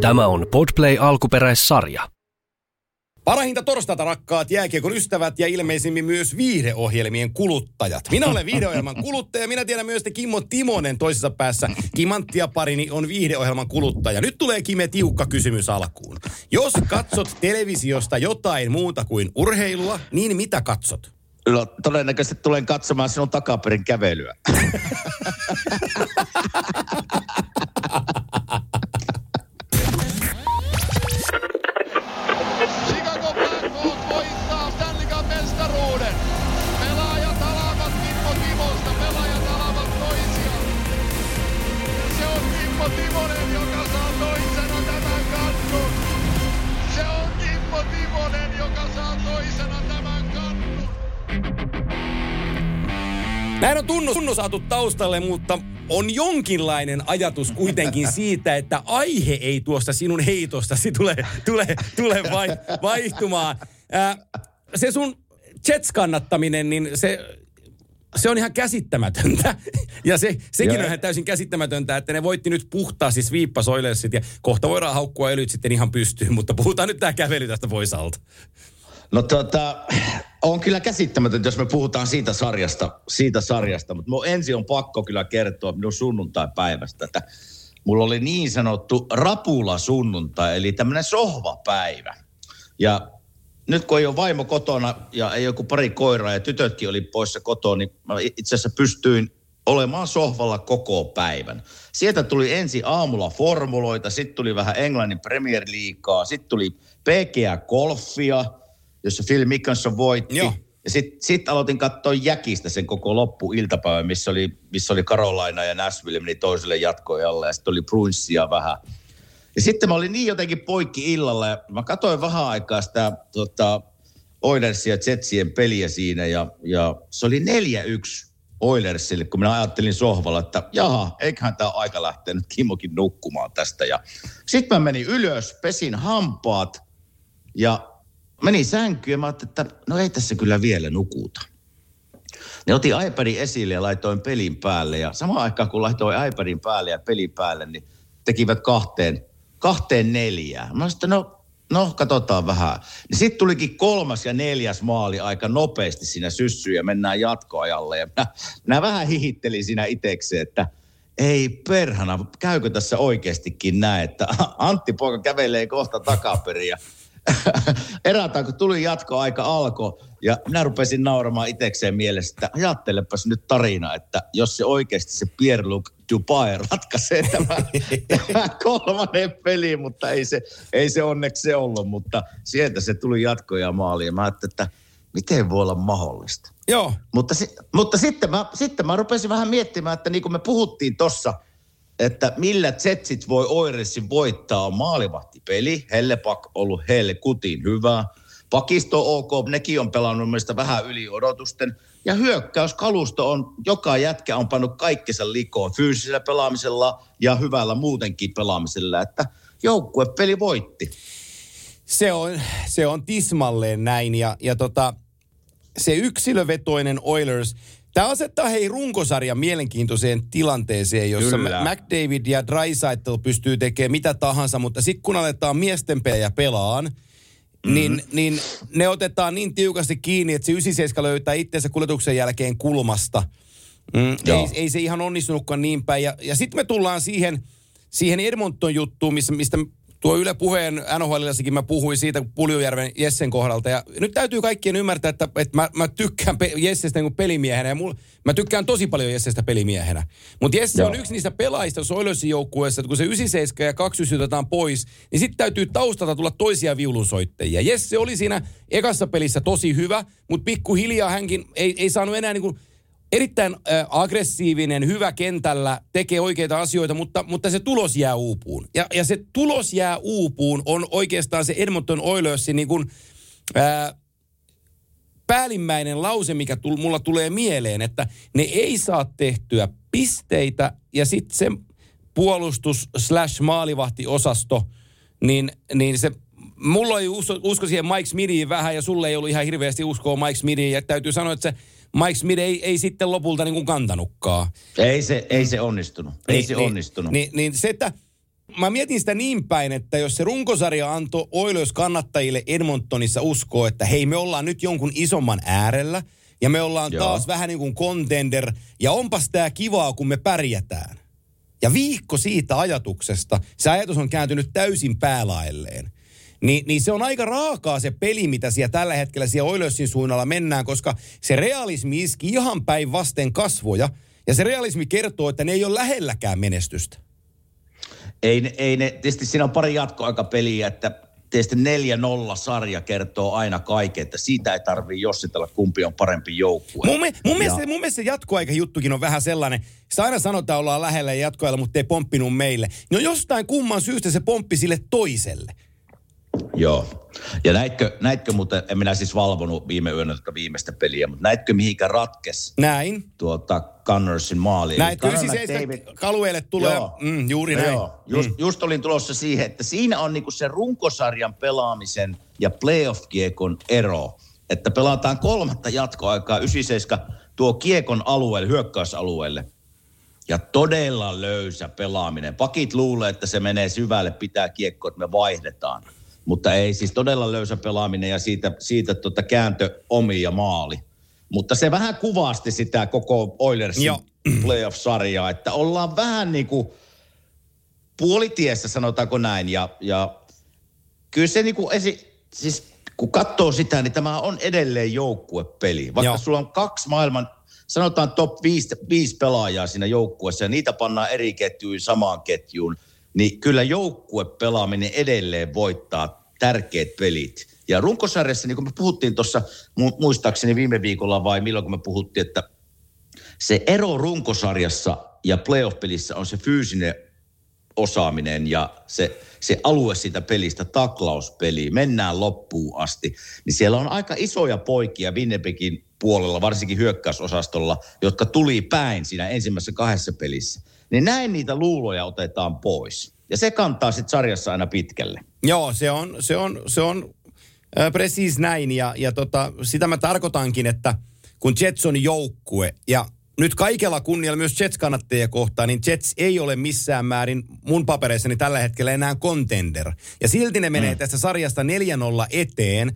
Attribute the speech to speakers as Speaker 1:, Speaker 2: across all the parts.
Speaker 1: Tämä on Podplay alkuperäissarja.
Speaker 2: Parahinta torstaita rakkaat jääkiekon ystävät ja ilmeisimmin myös viihdeohjelmien kuluttajat. Minä olen viihdeohjelman kuluttaja. Minä tiedän myös, että Kimmo Timonen toisessa päässä. Kimanttia parini on viihdeohjelman kuluttaja. Nyt tulee Kime tiukka kysymys alkuun. Jos katsot televisiosta jotain muuta kuin urheilua, niin mitä katsot?
Speaker 3: No, todennäköisesti tulen katsomaan sinun takaperin kävelyä.
Speaker 2: Näin on tunnus, tunnus saatu taustalle, mutta on jonkinlainen ajatus kuitenkin siitä, että aihe ei tuosta sinun heitostasi tule, tule, tule vai, vaihtumaan. Ää, se sun Jets-kannattaminen, niin se, se on ihan käsittämätöntä. Ja se, sekin
Speaker 3: Joo.
Speaker 2: on ihan täysin käsittämätöntä, että ne voitti nyt puhtaasti sviippas Oilersit ja kohta voidaan haukkua elyt sitten ihan pystyyn, mutta puhutaan nyt tämä kävely tästä pois alta.
Speaker 3: No tota, on kyllä käsittämätöntä, jos me puhutaan siitä sarjasta, siitä sarjasta. mutta ensin on pakko kyllä kertoa minun sunnuntai-päivästä, että mulla oli niin sanottu rapula sunnuntai, eli tämmöinen sohvapäivä. Ja nyt kun ei ole vaimo kotona ja ei joku pari koiraa ja tytötkin oli poissa kotoa, niin mä itse asiassa pystyin olemaan sohvalla koko päivän. Sieltä tuli ensin aamulla formuloita, sitten tuli vähän Englannin Premier Leaguea, sitten tuli PGA Golfia, jossa Phil Mickelson voitti.
Speaker 2: Joo.
Speaker 3: Ja sitten sit aloitin katsoa Jäkistä sen koko loppuiltapäivän, missä oli, missä oli Carolina ja Nashville meni toiselle jatkoajalle ja sitten oli Bruinsia vähän. Ja sitten mä olin niin jotenkin poikki illalla ja mä katsoin vähän aikaa sitä tota, Oilersia ja Jetsien peliä siinä ja, ja se oli 4-1 Oilersille, kun minä ajattelin sohvalla, että jaha, eiköhän tämä aika lähteä nyt Kimmokin nukkumaan tästä. Ja sitten mä menin ylös, pesin hampaat ja menin sänkyyn ja mä ajattelin, että no ei tässä kyllä vielä nukuta. Ne otin iPadin esille ja laitoin pelin päälle. Ja samaan aikaan kun laitoin iPadin päälle ja pelin päälle, niin tekivät kahteen, kahteen neljään. Mä sanoin, no, no katsotaan vähän. Niin sitten tulikin kolmas ja neljäs maali aika nopeasti siinä syssyyn ja mennään jatkoajalle. Ja minä, minä vähän hihittelin siinä itsekseen, että ei perhana, käykö tässä oikeastikin näin, että Antti poika kävelee kohta takaperin ja erätään, kun tuli jatkoaika alkoi ja minä rupesin nauramaan itekseen mielessä, että ajattelepas nyt tarina, että jos se oikeasti se Pierre-Luc Dubai ratkaisee tämän, tämän kolmannen pelin, mutta ei se, ei se onneksi se ollut, mutta sieltä se tuli jatko ja maali ja mä ajattelin, että miten voi olla mahdollista.
Speaker 2: Joo,
Speaker 3: Mutta, mutta sitten, mä, sitten mä rupesin vähän miettimään, että niin kuin me puhuttiin tossa, että millä Jetsit voi Oiresin voittaa maalivahtipeli. Hellepak ollut heille kutiin hyvä. Pakisto OK, nekin on pelannut mielestäni vähän yli odotusten. Ja hyökkäyskalusto on, joka jätkä on pannut kaikkensa likoon fyysisellä pelaamisella ja hyvällä muutenkin pelaamisella, että joukkuepeli voitti.
Speaker 2: se on, se on tismalleen näin. Ja, ja tota, se yksilövetoinen Oilers, tämä asettaa hei runkosarjan mielenkiintoiseen tilanteeseen, jossa
Speaker 3: Kyllä.
Speaker 2: McDavid ja Drysaitel pystyy tekemään mitä tahansa, mutta sitten kun aletaan miesten pelejä pelaan,
Speaker 3: Mm-hmm.
Speaker 2: niin, niin ne otetaan niin tiukasti kiinni, että se 97 löytää itsensä kuljetuksen jälkeen kulmasta. Mm, ei,
Speaker 3: Joo.
Speaker 2: ei se ihan onnistunutkaan niin päin. Ja, ja sitten me tullaan siihen, siihen Edmonton-juttuun, missä, mistä tuo Yle puheen NHLissakin mä puhuin siitä Puljujärven Jessen kohdalta. Ja nyt täytyy kaikkien ymmärtää, että, että mä, mä tykkään pe- Jessestä niin pelimiehenä. Ja mul, mä tykkään tosi paljon Jessestä pelimiehenä. Mutta Jesse on
Speaker 3: Joo.
Speaker 2: yksi niistä pelaajista Oilersin joukkueessa, että kun se 97 ja 29 otetaan pois, niin sitten täytyy taustalta tulla toisia viulunsoittajia. Jesse oli siinä ekassa pelissä tosi hyvä, mutta pikkuhiljaa hänkin ei, ei saanut enää niin kuin erittäin äh, aggressiivinen, hyvä kentällä, tekee oikeita asioita, mutta, mutta se tulos jää uupuun. Ja, ja se tulos jää uupuun on oikeastaan se Edmonton Oilersin niin kuin, äh, päällimmäinen lause, mikä tul, mulla tulee mieleen, että ne ei saa tehtyä pisteitä ja sitten se puolustus slash maalivahtiosasto, niin, niin se mulla ei usko, usko siihen Mike Smithiin vähän ja sulle ei ollut ihan hirveästi uskoa Mike Smithiin. Ja täytyy sanoa, että se Mike Smith ei, ei sitten lopulta niin kuin kantanutkaan.
Speaker 3: Ei se, ei se onnistunut. Ei
Speaker 2: Niin,
Speaker 3: se
Speaker 2: niin,
Speaker 3: onnistunut.
Speaker 2: Niin, niin se, että mä mietin sitä niin päin, että jos se runkosarja antoi Oilers kannattajille Edmontonissa uskoa, että hei me ollaan nyt jonkun isomman äärellä ja me ollaan
Speaker 3: Joo.
Speaker 2: taas vähän niin kuin contender ja onpas tää kivaa, kun me pärjätään. Ja viikko siitä ajatuksesta, se ajatus on kääntynyt täysin päälaelleen. Ni, niin se on aika raakaa se peli, mitä siellä tällä hetkellä siellä Oilersin suunnalla mennään, koska se realismi iski ihan päin vasten kasvoja. Ja se realismi kertoo, että ne ei ole lähelläkään menestystä.
Speaker 3: Ei, ei ne, tietysti siinä on pari jatkoaikapeliä, että tietysti 4-0 sarja kertoo aina kaiken, että siitä ei tarvii jossitella, kumpi on parempi joukkue.
Speaker 2: Mun, me, mun,
Speaker 3: Ja-
Speaker 2: mielestä, mun mielestä se jatkoaika juttukin on vähän sellainen, sitä aina sanotaan ollaan lähellä ja jatkoajalla, mutta ei pomppinut meille. No jostain kumman syystä se pomppi sille toiselle.
Speaker 3: Joo. Ja näitkö, näitkö muuten, en minä siis valvonut viime yönä tätä viimeistä peliä, mutta näitkö mihinkä ratkes
Speaker 2: Näin.
Speaker 3: tuota Connorsin maali?
Speaker 2: Näin,
Speaker 3: Connor
Speaker 2: 97
Speaker 3: McDavid-
Speaker 2: kalueelle tulee,
Speaker 3: Joo.
Speaker 2: mm, juuri
Speaker 3: No
Speaker 2: näin.
Speaker 3: Joo, just, just olin tulossa siihen, että siinä on niinku se runkosarjan pelaamisen ja playoff-kiekon ero. Että pelataan kolmatta jatkoaikaa, 97 tuo kiekon alueelle, hyökkäysalueelle. Ja todella löysä pelaaminen. Pakit luulee, että se menee syvälle, pitää kiekko, että me vaihdetaan. Mutta ei, siis todella löysä pelaaminen ja siitä, siitä tota kääntö omi ja maali. Mutta se vähän kuvasti sitä koko Oilersin
Speaker 2: Joo.
Speaker 3: playoff-sarjaa, että ollaan vähän niin kuin puolitiessä, sanotaanko näin. Ja, ja kyllä se niin kuin esi, siis kun katsoo sitä, niin tämä on edelleen joukkuepeli. Vaikka
Speaker 2: Joo.
Speaker 3: sulla on kaksi maailman, sanotaan top 5, viisi pelaajaa siinä joukkueessa ja niitä pannaan eri ketjuun samaan ketjuun, niin kyllä joukkuepelaaminen edelleen voittaa tärkeät pelit. Ja runkosarjassa, niin kuin me puhuttiin tuossa, mu- muistaakseni viime viikolla vai milloin kun me puhuttiin, että se ero runkosarjassa ja playoff-pelissä on se fyysinen osaaminen ja se, se alue siitä pelistä, taklauspeli, mennään loppuun asti, niin siellä on aika isoja poikia Winnipekin puolella, varsinkin hyökkäysosastolla, jotka tuli päin siinä ensimmäisessä kahdessa pelissä. Niin näin niitä luuloja otetaan pois. Ja se kantaa sitten sarjassa aina pitkälle.
Speaker 2: Joo, se on, se on, se on äh, precis näin ja, ja tota, sitä mä tarkoitankin, että kun Jets on joukkue ja nyt kaikella kunnialla myös Jets-kannattajia kohtaan, niin Jets ei ole missään määrin mun papereissani tällä hetkellä enää contender. Ja silti ne menee mm. tästä sarjasta 4-0 eteen,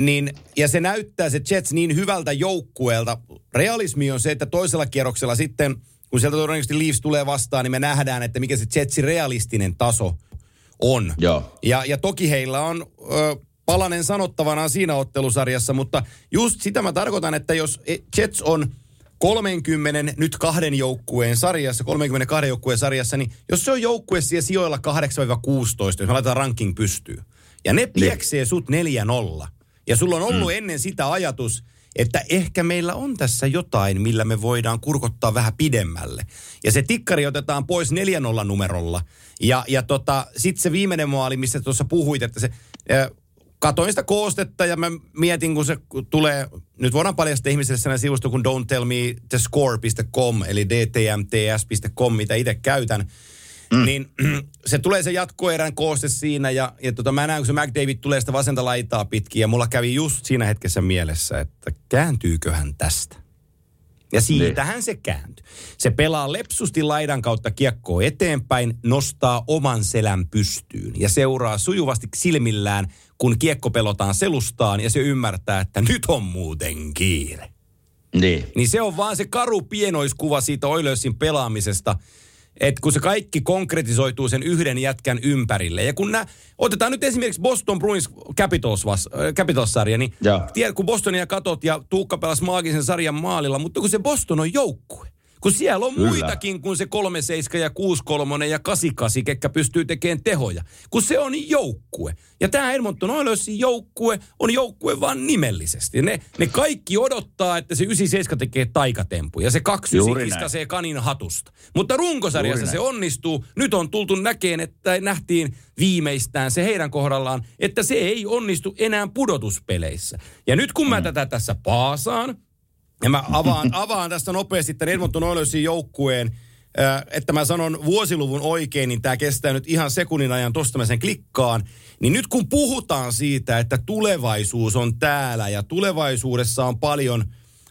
Speaker 2: niin, ja se näyttää se Jets niin hyvältä joukkueelta. Realismi on se, että toisella kierroksella sitten, kun sieltä todennäköisesti Leafs tulee vastaan, niin me nähdään, että mikä se Jetsin realistinen taso on.
Speaker 3: Joo.
Speaker 2: Ja, ja toki heillä on ö, palanen sanottavanaan siinä ottelusarjassa, mutta just sitä mä tarkoitan, että jos e- Jets on 30 nyt kahden joukkueen sarjassa, 32 joukkueen sarjassa, niin jos se on joukkue siellä sijoilla 8-16, jos me laitetaan ranking pystyy, ja ne pieksee sut 4-0, ja sulla on ollut mm. ennen sitä ajatus, että ehkä meillä on tässä jotain, millä me voidaan kurkottaa vähän pidemmälle. Ja se tikkari otetaan pois 4-0 numerolla. Ja, ja tota, sitten se viimeinen maali, missä tuossa puhuit, että se... Äh, katoin sitä koostetta ja mä mietin, kun se tulee, nyt voidaan paljastaa ihmisille sellainen sivusto kuin don't tell me the score.com, eli dtmts.com, mitä itse käytän. Mm. Niin se tulee se jatkoerän kooste siinä ja, ja tota, mä näen, kun se McDavid tulee sitä vasenta laitaa pitkin ja mulla kävi just siinä hetkessä mielessä, että kääntyyköhän tästä. Ja siitähän se kääntyy. Se pelaa lepsusti laidan kautta kiekkoa eteenpäin, nostaa oman selän pystyyn ja seuraa sujuvasti silmillään, kun kiekko pelotaan selustaan ja se ymmärtää, että nyt on muuten kiire.
Speaker 3: Niin.
Speaker 2: Niin se on vaan se karu pienoiskuva siitä Oilersin pelaamisesta, että kun se kaikki konkretisoituu sen yhden jätkän ympärille. Ja kun nää, otetaan nyt esimerkiksi Boston Bruins Capitals, vas, äh, Capitals-sarja, niin tiedät, kun Bostonia katot ja Tuukka pelasi maagisen sarjan maalilla, mutta kun se Boston on joukkue, kun siellä on
Speaker 3: Kyllä.
Speaker 2: muitakin kuin se 37 ja 68 ja 88, ketkä pystyy tekemään tehoja. Kun se on joukkue. Ja tämä Edmonton Oilersin joukkue on joukkue vaan nimellisesti. Ne, ne kaikki odottaa, että se 97 tekee taikatempu ja se 29
Speaker 3: Juuri näin.
Speaker 2: kiskasee kanin hatusta. Mutta runkosarjassa se onnistuu. Nyt on tultu näkeen, että nähtiin viimeistään se heidän kohdallaan, että se ei onnistu enää pudotuspeleissä. Ja nyt kun mä
Speaker 3: Mm.
Speaker 2: tätä tässä paasaan, ja mä avaan, avaan tästä nopeasti tämän Edmonton Oilersin joukkueen, äh, että mä sanon vuosiluvun oikein, niin tämä kestää nyt ihan sekunnin ajan, tosta mä sen klikkaan. Niin nyt kun puhutaan siitä, että tulevaisuus on täällä ja tulevaisuudessa on paljon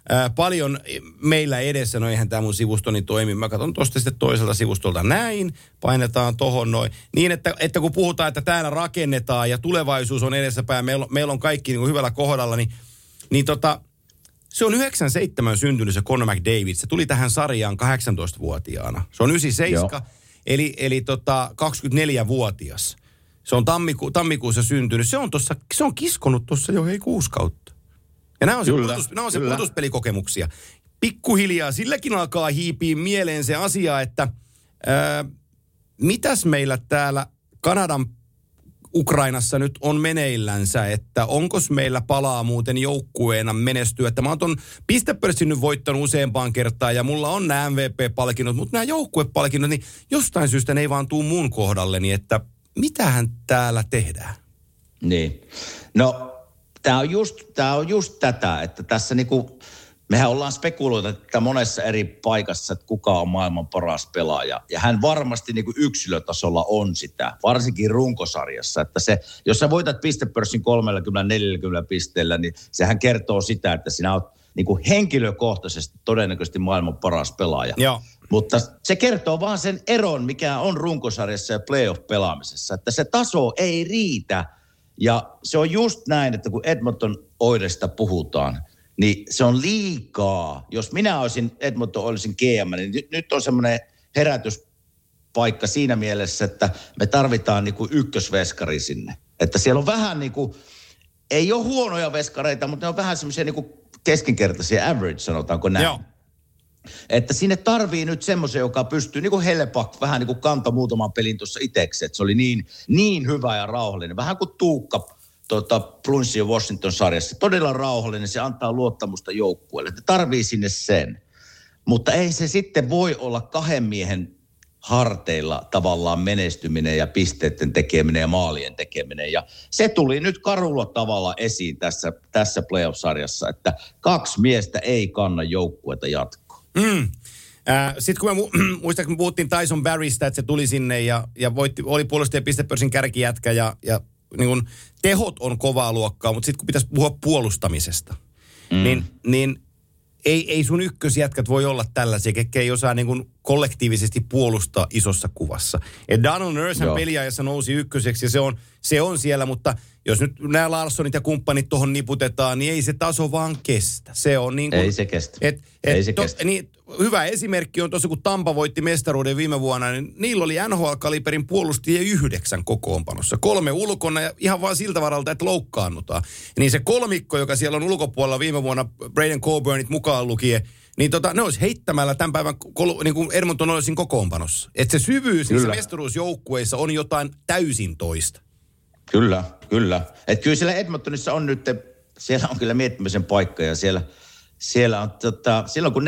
Speaker 2: ää, paljon meillä edessä. No eihän tämä mun sivustoni toimi. Mä katson tuosta sitten toiselta sivustolta näin, painetaan tohon noin. Niin, että, että kun puhutaan, että täällä rakennetaan ja tulevaisuus on edessäpäin, meillä, meillä on kaikki niin kuin hyvällä kohdalla, niin, niin tota, se on 97 syntynyt se Conor McDavid. Se tuli tähän sarjaan 18-vuotiaana. Se on 97, Joo. eli, eli tota 24-vuotias. Se on tammiku, tammikuussa syntynyt. Se on, tossa, se on kiskonut tuossa jo hei kuusi kautta. Ja nämä on kyllä, se, putus, nämä on se putuspelikokemuksia. Pikkuhiljaa silläkin alkaa hiipiä mieleen se asia, että ää, mitäs meillä täällä Kanadan Ukrainassa nyt on meneillänsä, että onko meillä palaa muuten joukkueena menestyä. Että mä oon ton pistepörssin nyt voittanut useampaan kertaan ja mulla on nämä MVP-palkinnot, mutta nämä joukkuepalkinnot, niin jostain syystä ne ei vaan tuu mun kohdalleni, että mitähän täällä tehdään?
Speaker 3: Niin. No, tämä on just, tää on just tätä, että tässä niinku, mehän ollaan spekuloitu että monessa eri paikassa, että kuka on maailman paras pelaaja. Ja hän varmasti niin kuin yksilötasolla on sitä, varsinkin runkosarjassa. Että se, jos sä voitat pistepörssin 30-40 pisteellä, niin sehän kertoo sitä, että sinä olet niin kuin henkilökohtaisesti todennäköisesti maailman paras pelaaja.
Speaker 2: Joo.
Speaker 3: Mutta se kertoo vaan sen eron, mikä on runkosarjassa ja playoff-pelaamisessa, että se taso ei riitä. Ja se on just näin, että kun Edmonton Oilesta puhutaan, niin se on liikaa. Jos minä olisin Edmonton Oilesin GM, niin nyt, on semmoinen herätyspaikka siinä mielessä, että me tarvitaan niin kuin ykkösveskari sinne. Että siellä on vähän niin kuin, ei ole huonoja veskareita, mutta ne on vähän semmoisia niin keskinkertaisia average, sanotaanko näin. Joo. Että sinne tarvii nyt semmoisen, joka pystyy, niin kuin Hellepak, vähän niin kuin kanta muutaman pelin tuossa itseksi, että se oli niin, niin hyvä ja rauhallinen. Vähän kuin Tuukka tuota, Bruins ja Washington-sarjassa. Todella rauhallinen, se antaa luottamusta joukkueelle. että tarvii sinne sen. Mutta ei se sitten voi olla kahden miehen harteilla tavallaan menestyminen ja pisteiden tekeminen ja maalien tekeminen. Ja se tuli nyt karulla tavalla esiin tässä, tässä playoff-sarjassa, että kaksi miestä ei kanna joukkuetta jatkoa.
Speaker 2: Mm. Äh, Sitten kun me mu- muistan, kun puhuttiin Tyson Barrystä, että se tuli sinne ja, ja voitti, oli puolustajan pistepörssin kärkijätkä ja, ja niin kun, tehot on kovaa luokkaa, mutta sitten kun pitäisi puhua puolustamisesta, mm. niin, niin ei, ei sun ykkösjätkät voi olla tällaisia, ketkä ei osaa niin kuin kollektiivisesti puolustaa isossa kuvassa. Ja Donald Nurse peliajassa nousi ykköseksi ja se on, se on siellä, mutta jos nyt nämä Larssonit ja kumppanit tuohon niputetaan, niin ei se taso vaan kestä. Se on niin kuin,
Speaker 3: Ei se kestä.
Speaker 2: Et, et ei se to, kestä. Niin, hyvä esimerkki on tuossa, kun Tampa voitti mestaruuden viime vuonna, niin niillä oli NHL-kaliberin puolustajia yhdeksän kokoonpanossa. Kolme ulkona ja ihan vaan siltä varalta, että loukkaannutaan. Niin se kolmikko, joka siellä on ulkopuolella viime vuonna, Braden Coburnit mukaan lukien, niin tota, ne olisi heittämällä tämän päivän kol, niin kuin Edmonton olisin kokoonpanossa. Että se syvyys niissä mestaruusjoukkueissa on jotain täysin toista.
Speaker 3: Kyllä, kyllä. Et kyllä siellä Edmontonissa on nyt, siellä on kyllä miettimisen paikka ja siellä, siellä on, tota, silloin kun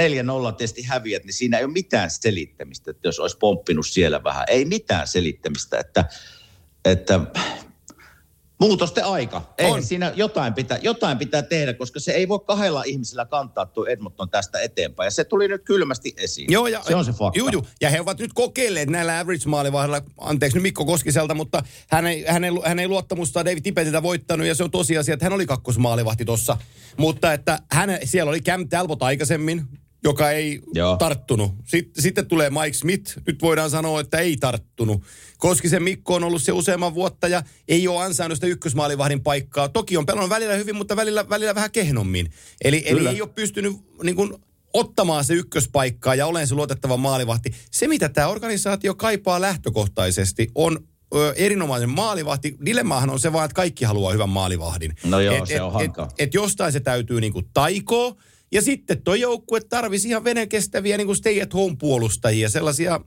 Speaker 3: 4-0 testi häviät, niin siinä ei ole mitään selittämistä, että jos olisi pomppinut siellä vähän. Ei mitään selittämistä, että, että Muutosten aika. Ei, on. siinä jotain pitää, jotain pitää tehdä, koska se ei voi kahdella ihmisellä kantaa tuo Edmonton tästä eteenpäin. Ja se tuli nyt kylmästi esiin.
Speaker 2: Joo, ja,
Speaker 3: se on se fakta.
Speaker 2: Juu, juu. Ja he ovat nyt kokeilleet näillä average-maalivahdilla, anteeksi nyt Mikko Koskiselta, mutta hän ei, hän ei, hän ei luottamusta David Tipetiltä voittanut, ja se on tosiasia, että hän oli kakkosmaalivahti tuossa. Mutta että hän, siellä oli Cam Talbot aikaisemmin, joka ei Joo. tarttunut. Sitten, sitten tulee Mike Smith. Nyt voidaan sanoa, että ei tarttunut. Koskisen Mikko on ollut se useamman vuotta ja ei ole ansainnut sitä ykkösmaalivahdin paikkaa. Toki on pelannut välillä hyvin, mutta välillä, välillä vähän kehnommin. Eli, eli ei ole pystynyt niin kuin, ottamaan se ykköspaikkaa ja olen se luotettava maalivahti. Se, mitä tämä organisaatio kaipaa lähtökohtaisesti, on ö, erinomaisen maalivahti. Dilemmahan on se vaan, että kaikki haluaa hyvän maalivahdin.
Speaker 3: No joo, et, se on
Speaker 2: et, et, et jostain se täytyy niinku taikoa. Ja sitten tuo joukkue tarvisi ihan kestäviä niin kuin stay at home puolustajia, sellaisia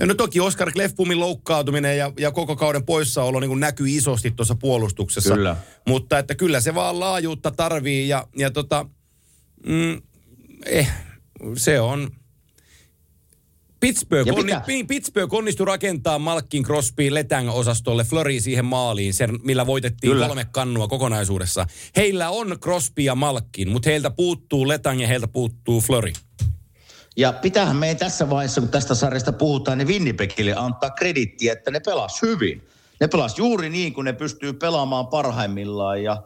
Speaker 2: No toki Oscar Klefpumin loukkaantuminen ja, ja koko kauden poissaolo niin näkyy isosti tuossa puolustuksessa.
Speaker 3: Kyllä.
Speaker 2: Mutta että kyllä se vaan laajuutta tarvii ja, ja tota, mm, eh, se on, Pittsburgh, onni, Pittsburgh onnistui rakentaa Malkin Crosby Letang-osastolle Flori siihen maaliin, sen, millä voitettiin Kyllä. kolme kannua kokonaisuudessa. Heillä on Crosby ja Malkin, mutta heiltä puuttuu Letang ja heiltä puuttuu Flori.
Speaker 3: Ja pitäähän meidän tässä vaiheessa, kun tästä sarjasta puhutaan, niin Winnipegille antaa kredittiä, että ne pelas hyvin. Ne pelas juuri niin, kuin ne pystyy pelaamaan parhaimmillaan ja,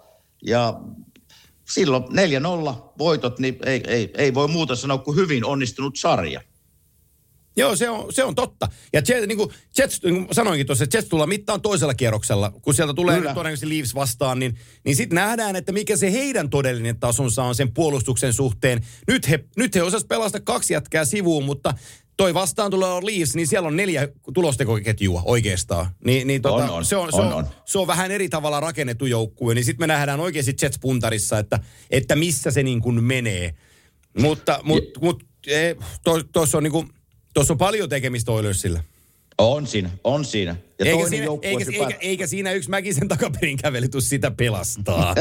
Speaker 3: ja silloin 4-0 voitot, niin ei, ei, ei voi muuta sanoa kuin hyvin onnistunut sarja.
Speaker 2: Joo, se on, se on totta. Ja Jets, niin kuin, Jets, niin kuin sanoinkin tuossa, että Jets tullaan mittaan toisella kierroksella. Kun sieltä tulee
Speaker 3: Kyllä.
Speaker 2: todennäköisesti Leaves vastaan, niin, niin sitten nähdään, että mikä se heidän todellinen tasonsa on sen puolustuksen suhteen. Nyt he, nyt he osas pelasta kaksi jätkää sivuun, mutta toi vastaan tulee Leaves, niin siellä on neljä tulostekoketjua oikeastaan. Niin, niin tota,
Speaker 3: On, on,
Speaker 2: se, on, se,
Speaker 3: on,
Speaker 2: on,
Speaker 3: on.
Speaker 2: se on vähän eri tavalla rakennettu joukkue. Niin sitten me nähdään oikeasti Jets-puntarissa, että, että missä se niin kuin menee. Mutta mut, mut, tuossa on, niin kuin, tuossa on paljon tekemistä Oilersillä.
Speaker 3: On siinä, on siinä. Ja
Speaker 2: Eikä siinä, eikä,
Speaker 3: hypää-
Speaker 2: eikä, eikä siinä yksi Mäkisen takaperin kävelytus sitä pelastaa.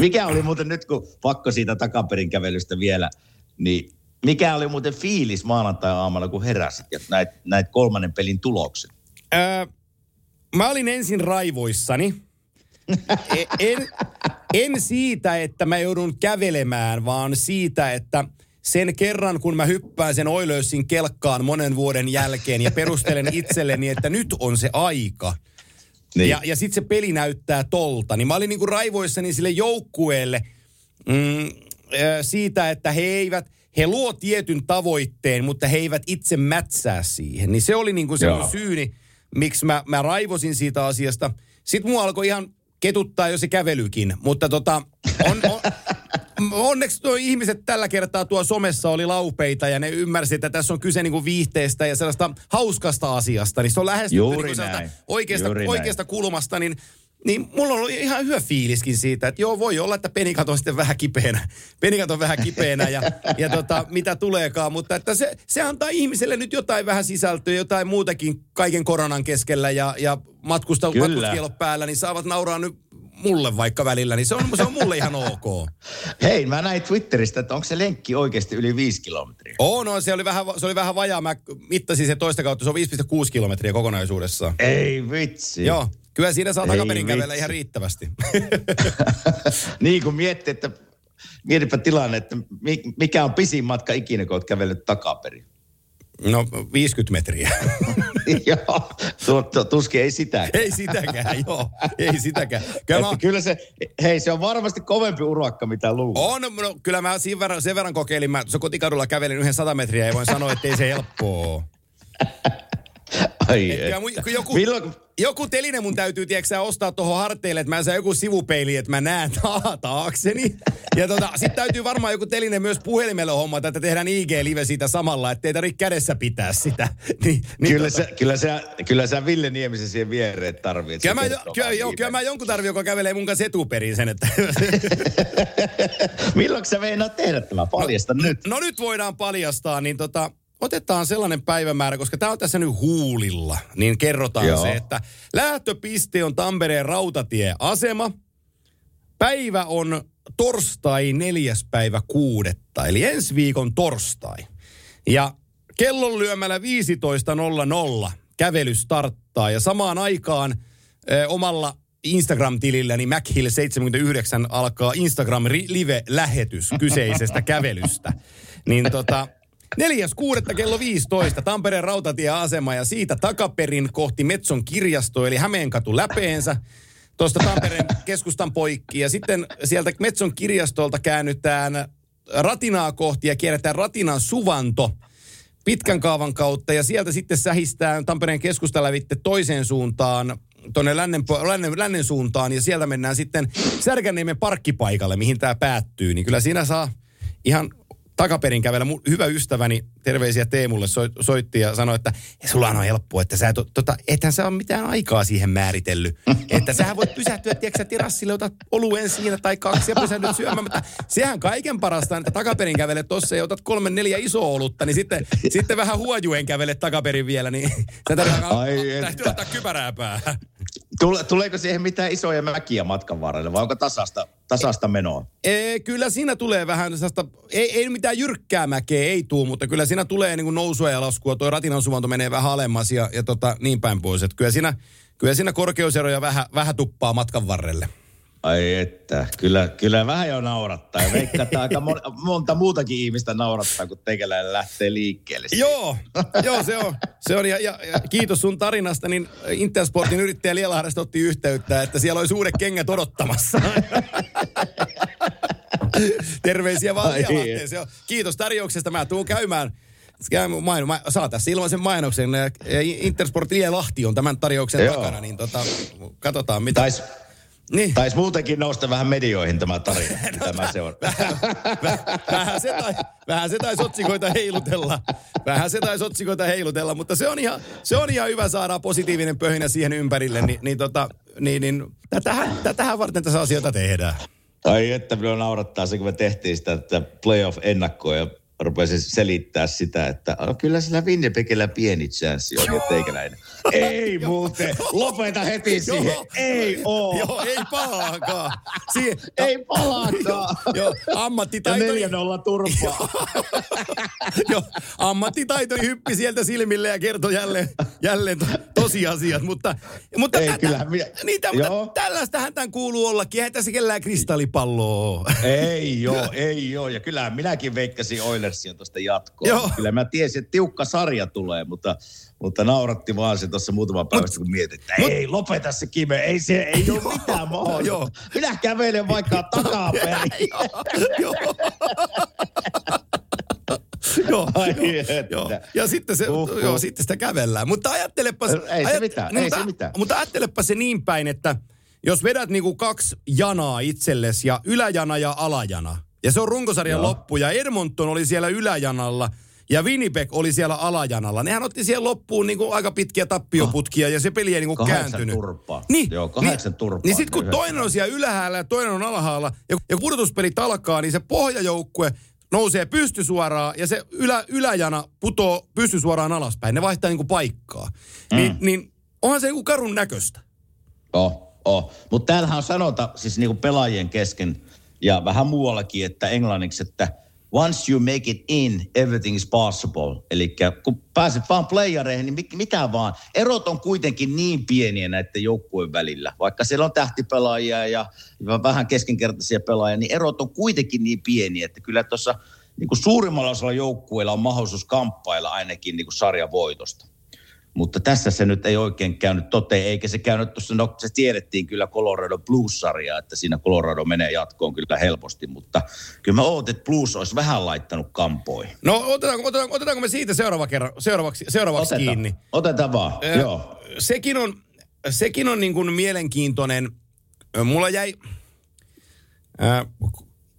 Speaker 3: Mikä oli muuten nyt, kun pakko siitä takaperin kävelystä vielä, niin mikä oli muuten fiilis maanantai-aamalla, kun heräsit ja näit, näit kolmannen pelin tuloksen?
Speaker 2: öö, mä olin ensin raivoissani. E- En, en siitä, että mä joudun kävelemään, vaan siitä, että sen kerran, kun mä hyppään sen Oilersin kelkkaan monen vuoden jälkeen ja perustelen itselleni, että nyt on se aika.
Speaker 3: Niin.
Speaker 2: Ja, ja sitten se peli näyttää tolta. Niin mä olin niinku raivoissani sille joukkueelle mm, siitä, että he eivät, he luo tietyn tavoitteen, mutta he eivät itse mätsää siihen. Niin se oli niinku se mun syyni, miksi mä, mä raivosin siitä asiasta. Sitten mua alkoi ihan ketuttaa jo se kävelykin, mutta tota, on, on, onneksi tuo ihmiset tällä kertaa tuo somessa oli laupeita ja ne ymmärsi, että tässä on kyse niinku viihteestä ja sellaista hauskasta asiasta. Niin se on lähestytty
Speaker 3: Juuri
Speaker 2: niinku
Speaker 3: näin.
Speaker 2: oikeasta,
Speaker 3: Juuri näin.
Speaker 2: oikeasta kulmasta, niin niin mulla on ollut ihan hyvä fiiliskin siitä, että joo, voi olla, että penikat on sitten vähän kipeänä. Penikat on vähän kipeänä ja, ja tota, mitä tuleekaan, mutta että se, se antaa ihmiselle nyt jotain vähän sisältöä, jotain muutakin kaiken koronan keskellä ja, ja matkusta, matkuskielot päällä, niin saavat nauraa nyt mulle vaikka välillä, niin se on, se on mulle ihan ok.
Speaker 3: Hei, mä näin Twitteristä, että onko se lenkki oikeasti yli viisi kilometriä?
Speaker 2: Oo, no se oli vähän, se oli vähän vajaa. Mä mittasin se toista kautta, se on 5,6 kilometriä kokonaisuudessaan.
Speaker 3: Ei vitsi.
Speaker 2: Joo, kyllä siinä saa
Speaker 3: Ei
Speaker 2: takaperin kävellä ihan riittävästi.
Speaker 3: niin kuin miettii, että mietipä tilanne, että mi- mikä on pisin matka ikinä, kun olet kävellyt takaperin.
Speaker 2: No 50 metriä.
Speaker 3: Joo, tuo, tuo, tuskin ei sitä.
Speaker 2: ei sitäkään, joo. Ei sitäkään. Kyllä, mä,
Speaker 3: kyllä se, hei se on varmasti kovempi urakka, mitä luulet.
Speaker 2: on, no, kyllä mä sen verran, sen verran kokeilin. Mä se kotikadulla kävelin yhden 100 metriä ja voin sanoa, että ei se helppoa.
Speaker 3: Ai,
Speaker 2: Kyllä
Speaker 3: et.
Speaker 2: mun, joku,
Speaker 3: Milloin,
Speaker 2: joku teline mun täytyy, tiedätkö ostaa tuohon harteille, että mä saan joku sivupeili, että mä näen ta- taakseni. Ja tota, sit täytyy varmaan joku teline myös puhelimelle hommata, että tehdään IG-live siitä samalla, että ei tarvitse kädessä pitää sitä. Niin, niin
Speaker 3: kyllä,
Speaker 2: tota,
Speaker 3: sä, kyllä, sä, kyllä sä Ville Niemisen siihen viereen tarvii. että
Speaker 2: Kyllä mä, jo, kyllä, joo, kyllä mä jonkun tarvii, joka kävelee mun kanssa etuperin sen, että...
Speaker 3: Milloin sä meinaat tehdä tämä? Paljasta nyt.
Speaker 2: No nyt voidaan paljastaa, niin tota, otetaan sellainen päivämäärä, koska tämä on tässä nyt huulilla, niin kerrotaan
Speaker 3: Joo.
Speaker 2: se, että lähtöpiste on Tampereen rautatieasema. Päivä on torstai neljäs päivä kuudetta, eli ensi viikon torstai. Ja kellon lyömällä 15.00 kävely starttaa ja samaan aikaan ö, omalla Instagram-tililläni MacHill79 alkaa Instagram-live-lähetys kyseisestä kävelystä. Niin tota, 4.6. kello 15 Tampereen rautatieasema ja siitä takaperin kohti Metson kirjasto eli Hämeenkatu läpeensä tuosta Tampereen keskustan poikki. Ja sitten sieltä Metson kirjastolta käännytään Ratinaa kohti ja kierretään Ratinan suvanto pitkän kaavan kautta ja sieltä sitten sähistään Tampereen keskusta lävitte toiseen suuntaan tuonne lännen, lännen, lännen suuntaan ja sieltä mennään sitten Särkänniemen parkkipaikalle, mihin tämä päättyy. Niin kyllä siinä saa ihan takaperin kävellä. Mun hyvä ystäväni, terveisiä Teemulle, so, soitti ja sanoi, että sulla on helppoa, että sä, et, tota, ethän sä ole mitään aikaa siihen määritellyt. Että sähän voit pysähtyä, tiedätkö, sä, terassille, otat oluen siinä tai kaksi ja pysähdyt syömään. Mutta sehän kaiken parasta, että takaperin kävelet tossa ja otat kolme neljä isoa olutta, niin sitten, sitten vähän huojuen kävelet takaperin vielä, niin sä täytyy,
Speaker 3: Ai
Speaker 2: ottaa kypärää päähän.
Speaker 3: Tule, tuleeko siihen mitään isoja mäkiä matkan varrelle vai onko tasasta, tasasta menoa?
Speaker 2: Ee, kyllä siinä tulee vähän sellaista, ei, ei mitään jyrkkää mäkeä, ei tuu, mutta kyllä siinä tulee niin kuin nousua ja laskua. Tuo ratinan suvanto menee vähän alemmas ja, ja tota, niin päin pois. Et kyllä, siinä, kyllä siinä korkeuseroja vähän, vähän tuppaa matkan varrelle.
Speaker 3: Ai että, kyllä, kyllä vähän jo naurattaa. Ja veikkaa, että aika mon- monta muutakin ihmistä naurattaa, kun teikäläinen lähtee liikkeelle.
Speaker 2: Joo, joo se on. Se on ja, ja, ja, kiitos sun tarinasta, niin Intersportin yrittäjä Lielahdesta otti yhteyttä, että siellä olisi uudet kengät odottamassa. Terveisiä vaan on, kiitos tarjouksesta, mä tuun käymään. Maino, mä, saa tässä ilmaisen mainoksen. Intersport Lielahti on tämän tarjouksen
Speaker 3: Joo.
Speaker 2: takana, niin tota, katsotaan mitä.
Speaker 3: Taisi
Speaker 2: Niin.
Speaker 3: tais muutenkin nousta vähän medioihin tämä tarina, tämä se on.
Speaker 2: Vähän se, tai, vähän se taisi otsikoita heilutella. Vähän se taisi otsikoita heilutella, mutta se on ihan, se on ihan hyvä saada positiivinen pöhinä siihen ympärille. Ni, niin, tota, niin, niin tätähän, tätähän varten tässä asioita tehdään.
Speaker 3: Ai että minua naurattaa se, kun me tehtiin sitä että playoff-ennakkoa ja rupesin selittää sitä, että "Oh, kyllä sillä Winnipegillä pieni chanssi on, ja teikäläinen. Ei muuten, lopeta heti siihen.
Speaker 2: Joo.
Speaker 3: Ei oo.
Speaker 2: Joo, ei pahaakaan. Siihen,
Speaker 3: Ei palaakaan.
Speaker 2: Joo,
Speaker 3: Ja
Speaker 2: ammattitaito.
Speaker 3: 4-0 turpaa.
Speaker 2: Joo, ammattitaito hyppi sieltä silmille ja kertoi jälleen, jälleen to, tosiasiat, mutta, mutta,
Speaker 3: Ei,
Speaker 2: tätä,
Speaker 3: kyllähän minä-
Speaker 2: niitä, mutta
Speaker 3: Joo.
Speaker 2: tällaistähän tämän kuuluu ollakin. Eihän tässä kellään kristallipalloa.
Speaker 3: Ei joo, ei joo. Ja kyllähän minäkin veikkasin Oilersia tuosta jatkoa.
Speaker 2: Joo.
Speaker 3: Kyllä mä tiesin, että tiukka sarja tulee, mutta, mutta nauratti vaan se tuossa muutama päivä sitten, kun mietin, että
Speaker 2: mut-
Speaker 3: ei, lopeta se kime. Ei se, ei ole mitään
Speaker 2: Joo.
Speaker 3: mahdollista. Minä kävelen vaikka takaperin.
Speaker 2: Joo. joo,
Speaker 3: Ai
Speaker 2: joo. Ja sitten, se,
Speaker 3: Uhuh.
Speaker 2: joo, sitten sitä kävellään. Mutta ajattelepa...
Speaker 3: Ei se mitään, ei
Speaker 2: mutta,
Speaker 3: se mitään.
Speaker 2: Mutta ajattelepa se niin päin, että jos vedät niinku kaksi janaa itsellesi ja yläjana ja alajana, ja se on runkosarjan
Speaker 3: Joo.
Speaker 2: loppu, ja Edmonton oli siellä yläjanalla, ja Winnipeg oli siellä alajanalla. Nehän otti siihen loppuun niinku aika pitkiä tappioputkia, ja se peli ei niinku
Speaker 3: Kahdeksan
Speaker 2: kääntynyt.
Speaker 3: turpaa.
Speaker 2: Niin,
Speaker 3: Joo, kahdeksan turpaa.
Speaker 2: Niin sitten kun toinen on siellä ylhäällä ja toinen on alhaalla, ja, ja pudotuspelit alkaa, niin se pohjajoukkue nousee pystysuoraan ja se ylä, yläjana putoo pystysuoraan alaspäin. Ne vaihtaa niinku paikkaa. Mm. Niin, niin onhan se niinku karun näköistä.
Speaker 3: Oh, oh. Mutta täällähän on sanota siis niinku pelaajien kesken ja vähän muuallakin, että englanniksi, että once you make it in, everything is possible. Eli kun pääset vaan playareihin, niin mit- mitä vaan. Erot on kuitenkin niin pieniä näiden joukkueen välillä. Vaikka siellä on tähtipelaajia ja ja vähän keskinkertaisia pelaajia, niin erot on kuitenkin niin pieniä, että kyllä tuossa niin kuin suurimmalla osalla joukkueilla on mahdollisuus kamppailla ainakin niin kuin sarjan voitosta. Mutta tässä se nyt ei oikein käynyt toteen, eikä se käynyt tuossa, no se tiedettiin kyllä Colorado Blues-sarjaa, että siinä Colorado menee jatkoon kyllä helposti, mutta kyllä mä ootin, että Blues olisi vähän laittanut kampoihin.
Speaker 2: No otetaanko, otetaanko, otetaanko me siitä seuraava kerran, seuraavaksi, seuraavaksi
Speaker 3: Otetaan,
Speaker 2: kiinni?
Speaker 3: otetaan vaan,
Speaker 2: Ö,
Speaker 3: joo.
Speaker 2: Sekin on, sekin on niin kuin mielenkiintoinen. Mulla jäi ää,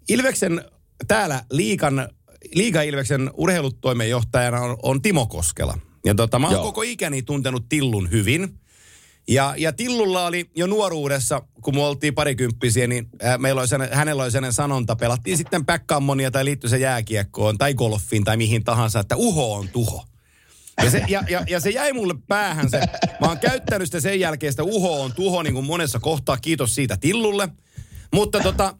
Speaker 2: Ilveksen täällä liikan, liiga Ilveksen urheilutoimenjohtajana on, on Timo Koskela. Ja tota, mä oon
Speaker 3: Joo.
Speaker 2: koko ikäni tuntenut Tillun hyvin. Ja, ja Tillulla oli jo nuoruudessa, kun me oltiin parikymppisiä, niin ää, meillä oli sellainen, hänellä oli sellainen sanonta, pelattiin sitten backgammonia tai liittyi se jääkiekkoon tai golfiin tai mihin tahansa, että uho on tuho. Ja se, ja, ja, ja se jäi mulle päähän se. Mä oon käyttänyt sitä sen jälkeen, sitä uho on tuho niin kuin monessa kohtaa. Kiitos siitä Tillulle. Mutta tota,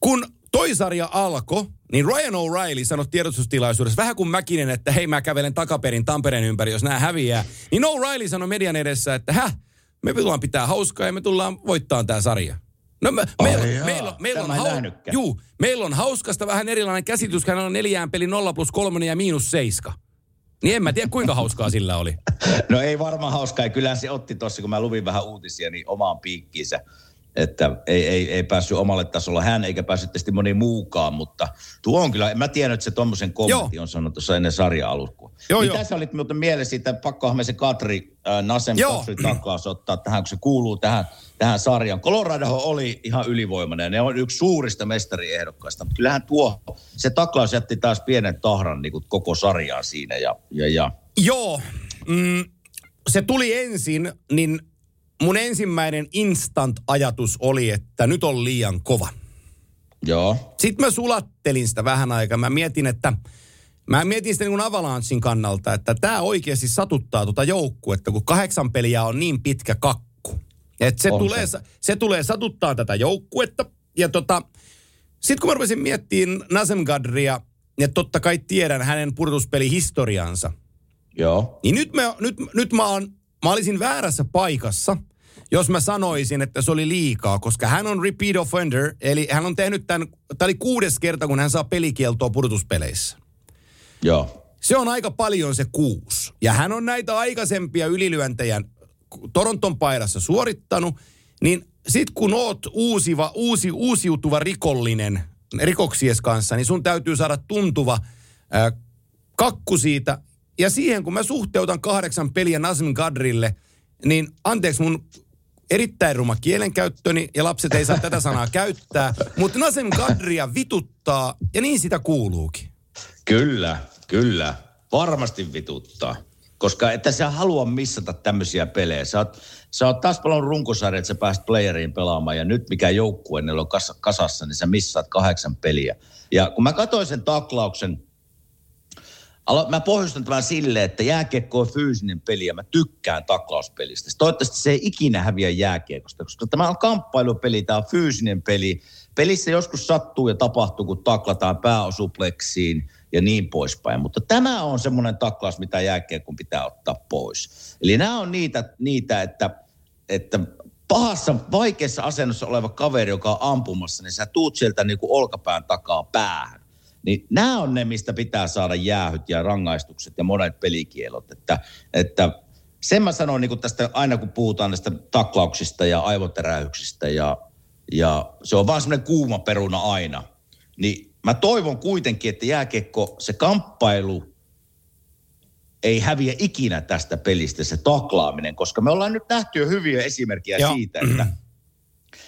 Speaker 2: kun toi sarja alkoi, niin Ryan O'Reilly sanoi tiedotustilaisuudessa, vähän kuin Mäkinen, että hei mä kävelen takaperin Tampereen ympäri, jos nämä häviää. Niin O'Reilly sanoi median edessä, että häh, me tullaan pitää hauskaa ja me tullaan voittaa tämä sarja. No me, meillä,
Speaker 3: jaa,
Speaker 2: meillä, meillä, on,
Speaker 3: tämä en
Speaker 2: hau- juu, meillä on hauskasta vähän erilainen käsitys, kun on neljään peli 0 plus 3 ja miinus 7. Niin en mä tiedä, kuinka hauskaa sillä oli.
Speaker 3: No ei varmaan hauskaa. Ja kyllähän se otti tuossa, kun mä luvin vähän uutisia, niin omaan piikkiinsä. Että ei, ei, ei päässyt omalle tasolla hän, eikä päässyt tietysti moni muukaan, mutta tuo on kyllä, mä tiedän, että se tuommoisen kommentti
Speaker 2: Joo.
Speaker 3: on sanonut tuossa ennen sarja alkua.
Speaker 2: Joo,
Speaker 3: Mitä
Speaker 2: joo.
Speaker 3: sä olit muuten mielessä siitä, pakkohan me se Katri, äh, Nasem taklaus ottaa tähän, kun se kuuluu tähän, tähän sarjaan. Colorado oli ihan ylivoimainen ja ne on yksi suurista mestariehdokkaista, mutta kyllähän tuo, se taklaus jätti taas pienen tahran niin kuin koko sarjaan siinä ja, ja, ja
Speaker 2: Joo, mm, se tuli ensin, niin mun ensimmäinen instant-ajatus oli, että nyt on liian kova.
Speaker 3: joo.
Speaker 2: Sitten mä sulattelin sitä vähän aikaa. Mä mietin, että Mä mietin sitä niin Avalanchin kannalta, että tämä oikeasti satuttaa tuota joukkuetta, kun kahdeksan peliä on niin pitkä kakku. Että se,
Speaker 3: On
Speaker 2: tulee,
Speaker 3: se.
Speaker 2: se tulee satuttaa tätä joukkuetta. Ja tota, sitten kun mä rupesin miettimään Nazemgadria, ja totta kai tiedän hänen pudotuspelihistoriansa,
Speaker 3: Joo.
Speaker 2: niin nyt mä, nyt, nyt mä, oon, mä olisin väärässä paikassa, jos mä sanoisin, että se oli liikaa, koska hän on repeat offender, eli hän on tehnyt tämän, tämä oli kuudes kerta, kun hän saa pelikieltoa pudotuspeleissä.
Speaker 3: Joo.
Speaker 2: Se on aika paljon se kuusi. Ja hän on näitä aikaisempia ylilyöntejä Toronton paidassa suorittanut, niin sit kun oot uusiva, uusi, uusiutuva rikollinen rikoksies kanssa, niin sun täytyy saada tuntuva ää, kakku siitä. Ja siihen, kun mä suhteutan kahdeksan peliä Nazim Kadrille, niin anteeksi mun erittäin ruma kielenkäyttöni, ja lapset ei saa tätä sanaa käyttää, mutta Nazim Kadria vituttaa, ja niin sitä kuuluukin.
Speaker 3: Kyllä, kyllä. Varmasti vituttaa. Koska että sä halua missata tämmöisiä pelejä. Sä oot, sä oot taas paljon runkosarja, että sä pääst playeriin pelaamaan. Ja nyt mikä joukkue niillä on kas, kasassa, niin sä missaat kahdeksan peliä. Ja kun mä katsoin sen taklauksen, alo, mä pohjustan tämän silleen, että jääkiekko on fyysinen peli ja mä tykkään taklauspelistä. Toivottavasti se ei ikinä häviä jääkiekosta, koska tämä on kamppailupeli, tämä on fyysinen peli. Pelissä joskus sattuu ja tapahtuu, kun taklataan pääosupleksiin – ja niin poispäin. Mutta tämä on semmoinen taklaus, mitä jääkiekon pitää ottaa pois. Eli nämä on niitä, niitä että, että pahassa, vaikeassa asennossa oleva kaveri, joka on ampumassa, niin sä tuut sieltä niin kuin olkapään takaa päähän. Niin nämä on ne, mistä pitää saada jäähyt ja rangaistukset ja monet pelikielot. Että, että sen mä sanon niin tästä, aina kun puhutaan näistä taklauksista ja aivoteräyksistä ja, ja se on vaan semmoinen kuuma peruna aina. Niin mä toivon kuitenkin, että jääkiekko, se kamppailu ei häviä ikinä tästä pelistä, se taklaaminen, koska me ollaan nyt nähty jo hyviä esimerkkejä Joo. siitä, että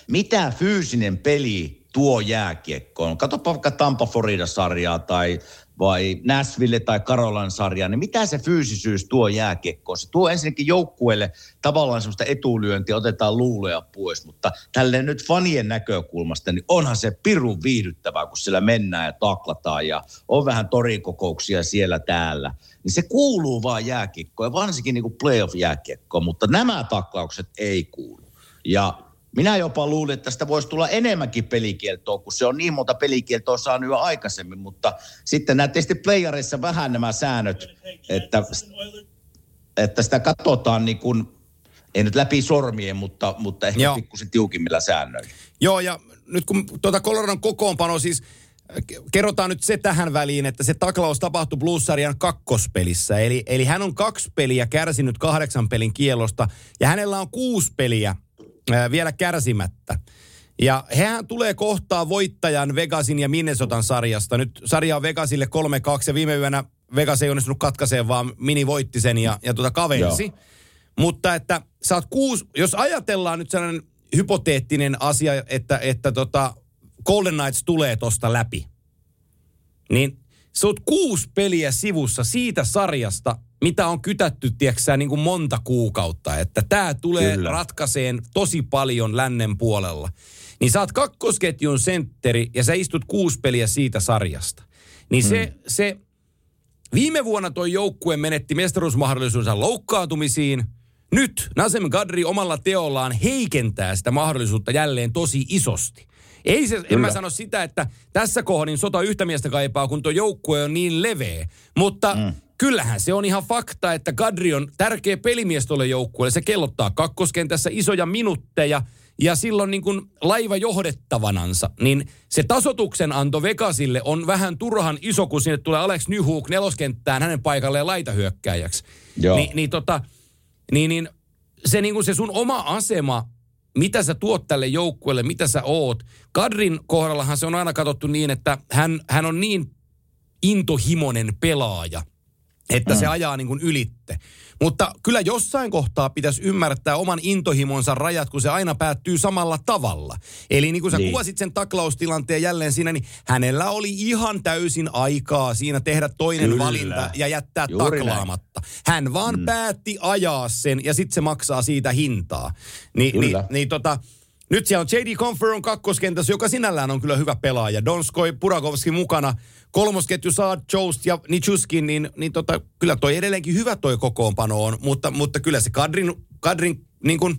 Speaker 3: mitä fyysinen peli tuo jääkiekkoon. Katsopa vaikka Tampa Florida-sarjaa tai vai Nashville tai Karolan sarja, niin mitä se fyysisyys tuo jääkiekkoon? Se tuo ensinnäkin joukkueelle tavallaan semmoista etulyöntiä, otetaan luuleja pois, mutta tälle nyt fanien näkökulmasta, niin onhan se pirun viihdyttävää, kun siellä mennään ja taklataan ja on vähän torikokouksia siellä täällä. Niin se kuuluu vaan jääkiekkoon ja varsinkin niin kuin playoff-jääkiekkoon, mutta nämä taklaukset ei kuulu. Ja minä jopa luulin, että tästä voisi tulla enemmänkin pelikieltoa, kun se on niin monta pelikieltoa saanut jo aikaisemmin, mutta sitten nämä tietysti playereissa vähän nämä säännöt, että, että sitä katsotaan niin kuin, ei nyt läpi sormien, mutta, mutta ehkä Joo. pikkusen tiukimmilla säännöillä.
Speaker 2: Joo, ja nyt kun tuota Coloradon kokoonpano siis kerrotaan nyt se tähän väliin, että se taklaus tapahtui Blues-sarjan kakkospelissä. Eli, eli hän on kaksi peliä kärsinyt kahdeksan pelin kielosta ja hänellä on kuusi peliä vielä kärsimättä. Ja hehän tulee kohtaa voittajan Vegasin ja Minnesotan sarjasta. Nyt sarja on Vegasille 3-2 ja viime yönä Vegas ei onnistunut katkaiseen, vaan Mini voitti sen ja, ja tuota kavensi. Joo. Mutta että sä oot kuusi, jos ajatellaan nyt sellainen hypoteettinen asia, että, että tota Golden Knights tulee tosta läpi, niin sä oot kuusi peliä sivussa siitä sarjasta, mitä on kytätty, tiedätkö niin kuin monta kuukautta, että tämä tulee Kyllä. ratkaiseen tosi paljon lännen puolella. Niin oot kakkosketjun sentteri ja sä istut kuusi peliä siitä sarjasta. Niin se, hmm. se viime vuonna toi joukkue menetti mestaruusmahdollisuudensa loukkaantumisiin. Nyt Nasem Gadri omalla teollaan heikentää sitä mahdollisuutta jälleen tosi isosti. Ei se, en mä sano sitä, että tässä kohdin sota yhtä miestä kaipaa, kun tuo joukkue on niin leveä. Mutta mm kyllähän se on ihan fakta, että Kadri on tärkeä pelimies tuolle joukkueelle. Se kellottaa kakkoskentässä isoja minuutteja ja silloin niin kuin laiva johdettavanansa, niin se tasotuksen anto Vegasille on vähän turhan iso, kun sinne tulee Alex Nyhuk neloskenttään hänen paikalleen laitahyökkääjäksi. Joo. Ni, niin, tota, niin, niin se, niin kuin se sun oma asema, mitä sä tuot tälle joukkueelle, mitä sä oot. Kadrin kohdallahan se on aina katsottu niin, että hän, hän on niin intohimoinen pelaaja – että mm. se ajaa niin kuin ylitte. Mutta kyllä jossain kohtaa pitäisi ymmärtää oman intohimonsa rajat, kun se aina päättyy samalla tavalla. Eli niin kuin sä niin. kuvasit sen taklaustilanteen jälleen siinä, niin hänellä oli ihan täysin aikaa siinä tehdä toinen kyllä. valinta ja jättää Juuri taklaamatta. Näin. Hän vaan mm. päätti ajaa sen ja sitten se maksaa siitä hintaa. Ni, niin, niin tota, nyt siellä on J.D. Confer on kakkoskentässä, joka sinällään on kyllä hyvä pelaaja. Donskoi, Purakovski mukana. Kolmosketju saa Jost ja Nichuskin, niin, niin tota, kyllä toi edelleenkin hyvä toi kokoonpano on. Mutta, mutta kyllä se Kadrin, Kadrin niin kuin,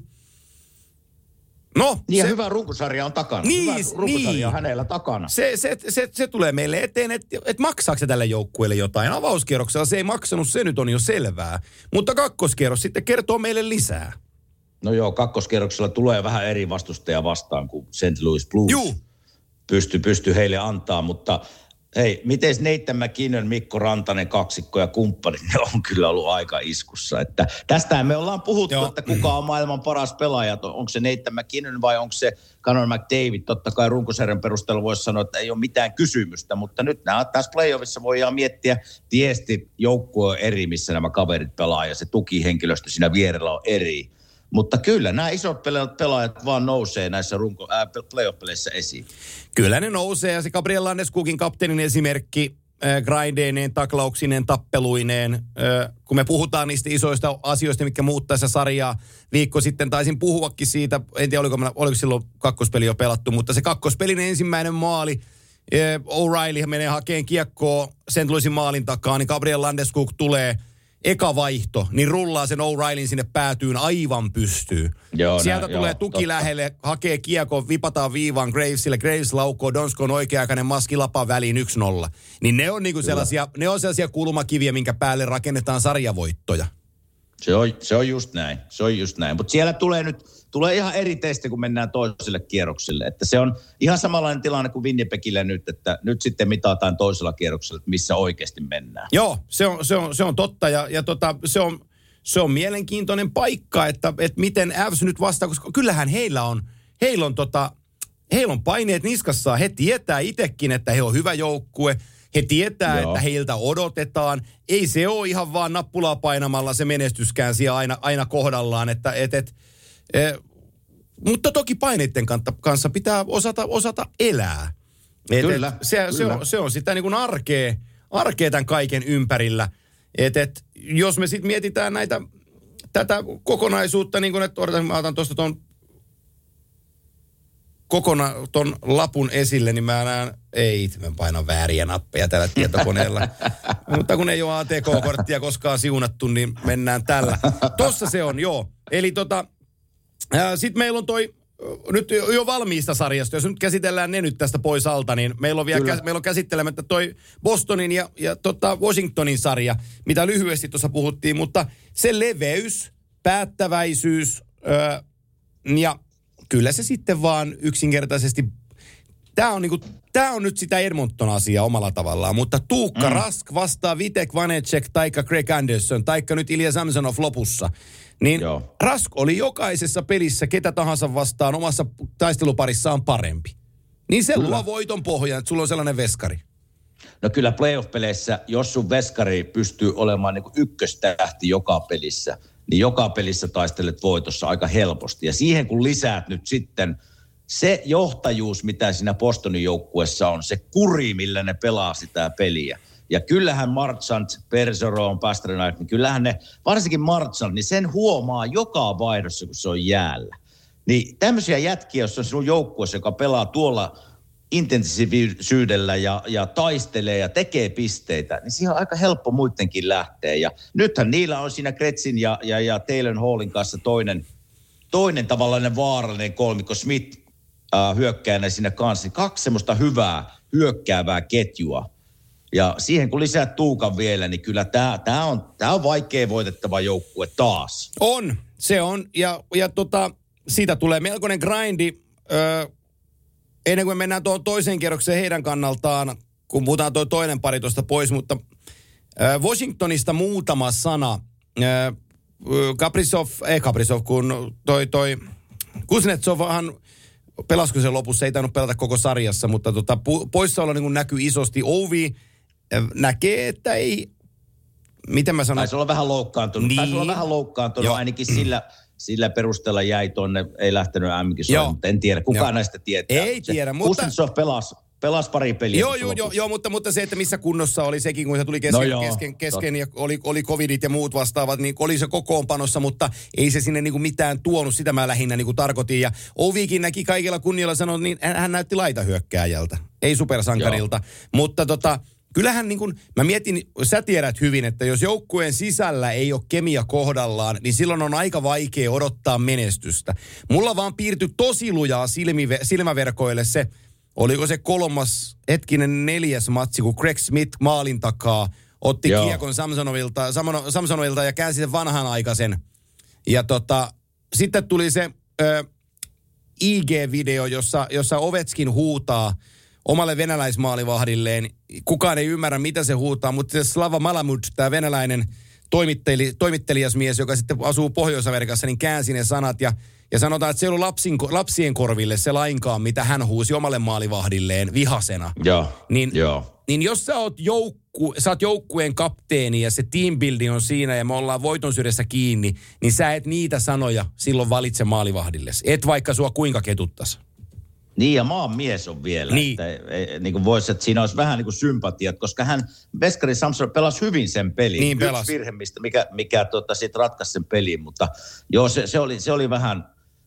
Speaker 3: No, niin se, hyvä runkosarja on takana. Niin, hyvä runkosarja niin. on hänellä takana.
Speaker 2: Se, se, se, se tulee meille eteen, että et maksaako se tälle joukkueelle jotain. Avauskierroksella se ei maksanut, se nyt on jo selvää. Mutta kakkoskierros sitten kertoo meille lisää.
Speaker 3: No joo, kakkoskierroksella tulee vähän eri vastustaja vastaan kuin St. Louis Blues.
Speaker 2: Juu.
Speaker 3: Pysty, pysty heille antaa, mutta hei, miten Nathan McKinnon, Mikko Rantanen, kaksikko ja kumppanit, ne on kyllä ollut aika iskussa. Että tästähän me ollaan puhuttu,
Speaker 2: Joo.
Speaker 3: että kuka on maailman paras pelaaja. Onko se Nathan McKinnon vai onko se Conor McDavid? Totta kai runkosarjan perusteella voisi sanoa, että ei ole mitään kysymystä, mutta nyt nämä tässä playoffissa voidaan miettiä tiesti joukkue on eri, missä nämä kaverit pelaa ja se tukihenkilöstö siinä vierellä on eri. Mutta kyllä nämä isot pelaajat, vaan nousee näissä runko, äh, playoff-peleissä esiin.
Speaker 2: Kyllä ne nousee ja se Gabriel Landeskogin kapteenin esimerkki äh, grindeineen, taklauksineen, tappeluineen. Äh, kun me puhutaan niistä isoista asioista, mitkä muuttaa tässä sarjaa, viikko sitten taisin puhuakin siitä, en tiedä oliko, oliko silloin kakkospeli jo pelattu, mutta se kakkospelin ensimmäinen maali, O'Reilly menee hakeen kiekkoa St. Louisin maalin takaa, niin Gabriel Landeskog tulee eka vaihto, niin rullaa sen O'Reillyn sinne päätyyn aivan pystyy.
Speaker 3: Joo,
Speaker 2: Sieltä
Speaker 3: näin,
Speaker 2: tulee
Speaker 3: joo,
Speaker 2: tuki
Speaker 3: totta.
Speaker 2: lähelle, hakee kiekko, vipataan viivaan Gravesille, Graves laukoo, Donskon oikea-aikainen maski väliin 1-0. Niin ne on niinku sellaisia, ne on sellaisia kulmakiviä, minkä päälle rakennetaan sarjavoittoja.
Speaker 3: Se on, se on just näin, se on just näin. Mutta siellä tulee nyt, tulee ihan eri testi, kun mennään toiselle kierrokselle. Että se on ihan samanlainen tilanne kuin Winnipegillä nyt, että nyt sitten mitataan toisella kierroksella, missä oikeasti mennään.
Speaker 2: Joo, se on, se on, se on totta ja, ja tota, se, on, se on mielenkiintoinen paikka, että, että miten Avs nyt vastaa, koska kyllähän heillä on, heillä on, tota, heillä on paineet niskassaan. He tietää itsekin, että he on hyvä joukkue. He tietää,
Speaker 3: Joo.
Speaker 2: että heiltä odotetaan. Ei se ole ihan vaan nappulaa painamalla se menestyskään siellä aina, aina kohdallaan. Että, et, et, e, mutta toki paineiden kanssa pitää osata, osata elää. Et,
Speaker 3: Kyllä,
Speaker 2: et, se, se,
Speaker 3: kyllä.
Speaker 2: on, se on sitä niin kuin arkea, arkea tämän kaiken ympärillä. Et, et, jos me sitten mietitään näitä, tätä kokonaisuutta, niin kuin, että odotan, mä otan tuosta tuon kokona, ton lapun esille, niin mä näen, ei, mä painan vääriä nappeja tällä tietokoneella. Mutta kun ei ole ATK-korttia koskaan siunattu, niin mennään tällä. Tossa se on, joo. Eli tota, sitten meillä on toi, nyt jo, valmiista sarjasta, jos nyt käsitellään ne nyt tästä pois alta, niin meillä on vielä
Speaker 3: Kyllä.
Speaker 2: käs, meillä on käsittelemättä toi Bostonin ja, ja tota Washingtonin sarja, mitä lyhyesti tuossa puhuttiin, mutta se leveys, päättäväisyys ö, ja kyllä se sitten vaan yksinkertaisesti Tämä on, niinku, tää on nyt sitä Edmonton-asiaa omalla tavallaan, mutta Tuukka mm. Rask vastaa Vitek Vanecek taikka Greg Anderson taikka nyt Ilja Samsonov lopussa. Niin
Speaker 3: Joo.
Speaker 2: Rask oli jokaisessa pelissä ketä tahansa vastaan omassa taisteluparissaan parempi. Niin se luo voiton pohjan, että sulla on sellainen veskari.
Speaker 3: No kyllä playoff-peleissä, jos sun veskari pystyy olemaan niin ykköstähti joka pelissä, niin joka pelissä taistelet voitossa aika helposti. Ja siihen kun lisäät nyt sitten se johtajuus, mitä siinä Bostonin joukkuessa on, se kuri, millä ne pelaa sitä peliä. Ja kyllähän Marchant, Perseron, Pasternak, niin kyllähän ne, varsinkin Marchant, niin sen huomaa joka vaihdossa, kun se on jäällä. Niin tämmöisiä jätkiä, jos on sinun joukkueessa, joka pelaa tuolla intensiivisyydellä ja, ja taistelee ja tekee pisteitä, niin siihen on aika helppo muidenkin lähteä. Ja nythän niillä on siinä Kretsin ja, ja, ja Taylor Hallin kanssa toinen, toinen tavallainen vaarallinen kolmikko Smith äh, hyökkäänä siinä kanssa. Niin Kaksi semmoista hyvää hyökkäävää ketjua. Ja siihen kun lisää Tuukan vielä, niin kyllä tämä tää on, tää on vaikea voitettava joukkue taas.
Speaker 2: On, se on. Ja, ja tota, siitä tulee melkoinen grindi. Öö, ennen kuin me mennään tuohon toiseen kierrokseen heidän kannaltaan, kun puhutaan tuo toinen pari tuosta pois, mutta öö, Washingtonista muutama sana. Öö, Kaprizov, ei Kaprizov, kun toi, toi Kuznetsovhan pelasiko se lopussa, ei tainnut pelata koko sarjassa, mutta tota, poissaolo niin näkyy isosti. Ovi näkee, että ei, miten mä sanon,
Speaker 3: Taisi olla vähän loukkaantunut. Niin. Taisi
Speaker 2: Niin.
Speaker 3: olla vähän loukkaantunut.
Speaker 2: Joo.
Speaker 3: Joo. Ainakin sillä, sillä perusteella jäi tonne, ei lähtenyt
Speaker 2: Joo.
Speaker 3: M-kisoihin, mutta en tiedä. Kukaan
Speaker 2: Joo.
Speaker 3: näistä tietää.
Speaker 2: Ei
Speaker 3: se
Speaker 2: tiedä, mutta-
Speaker 3: Kuznetsov pelasi, pelasi pari peliä.
Speaker 2: Joo, joo, joo, joo mutta, mutta se, että missä kunnossa oli sekin, kun se tuli kesken,
Speaker 3: No joo,
Speaker 2: kesken, kesken ja oli, oli covidit ja muut vastaavat, niin oli se kokoonpanossa, mutta ei se sinne niin kuin mitään tuonut, sitä mä lähinnä niin kuin tarkoitin. Ja Ovikin näki kaikilla kunnialla sanoa, niin hän, hän näytti laitahyökkääjältä, ei supersankarilta. Mutta tota, kyllähän niin kuin, mä mietin, sä tiedät hyvin, että jos joukkueen sisällä ei ole kemia kohdallaan, niin silloin on aika vaikea odottaa menestystä. Mulla vaan piirtyi tosi lujaa silmive, silmäverkoille se, Oliko se kolmas, hetkinen neljäs matsi, kun Greg Smith maalin takaa otti Joo. Kiekon Samsonovilta, Samsonovilta ja käänsi sen vanhanaikaisen. Ja tota, sitten tuli se ö, IG-video, jossa, jossa Ovetskin huutaa omalle venäläismaalivahdilleen. Kukaan ei ymmärrä, mitä se huutaa, mutta se Slava Malamud, tämä venäläinen toimitteli, toimittelijasmies, joka sitten asuu Pohjois-Amerikassa, niin käänsi ne sanat ja, ja sanotaan, että se ei ollut lapsin, lapsien korville se lainkaan, mitä hän huusi omalle maalivahdilleen vihasena.
Speaker 3: Joo,
Speaker 2: Niin,
Speaker 3: joo.
Speaker 2: niin jos sä oot, joukku, sä oot joukkueen kapteeni ja se team building on siinä ja me ollaan voiton sydässä kiinni, niin sä et niitä sanoja silloin valitse maalivahdille. Et vaikka sua kuinka ketuttas.
Speaker 3: Niin ja maan mies on vielä.
Speaker 2: Niin.
Speaker 3: Että, e, niin kuin voisi, että siinä olisi vähän niin kuin sympatiat, koska hän, Veskari Samson pelasi hyvin sen pelin.
Speaker 2: Niin
Speaker 3: Yksi
Speaker 2: pelasi.
Speaker 3: virhe, mistä, mikä, mikä tota, sitten ratkaisi sen pelin, mutta joo, se, se, oli, se oli vähän,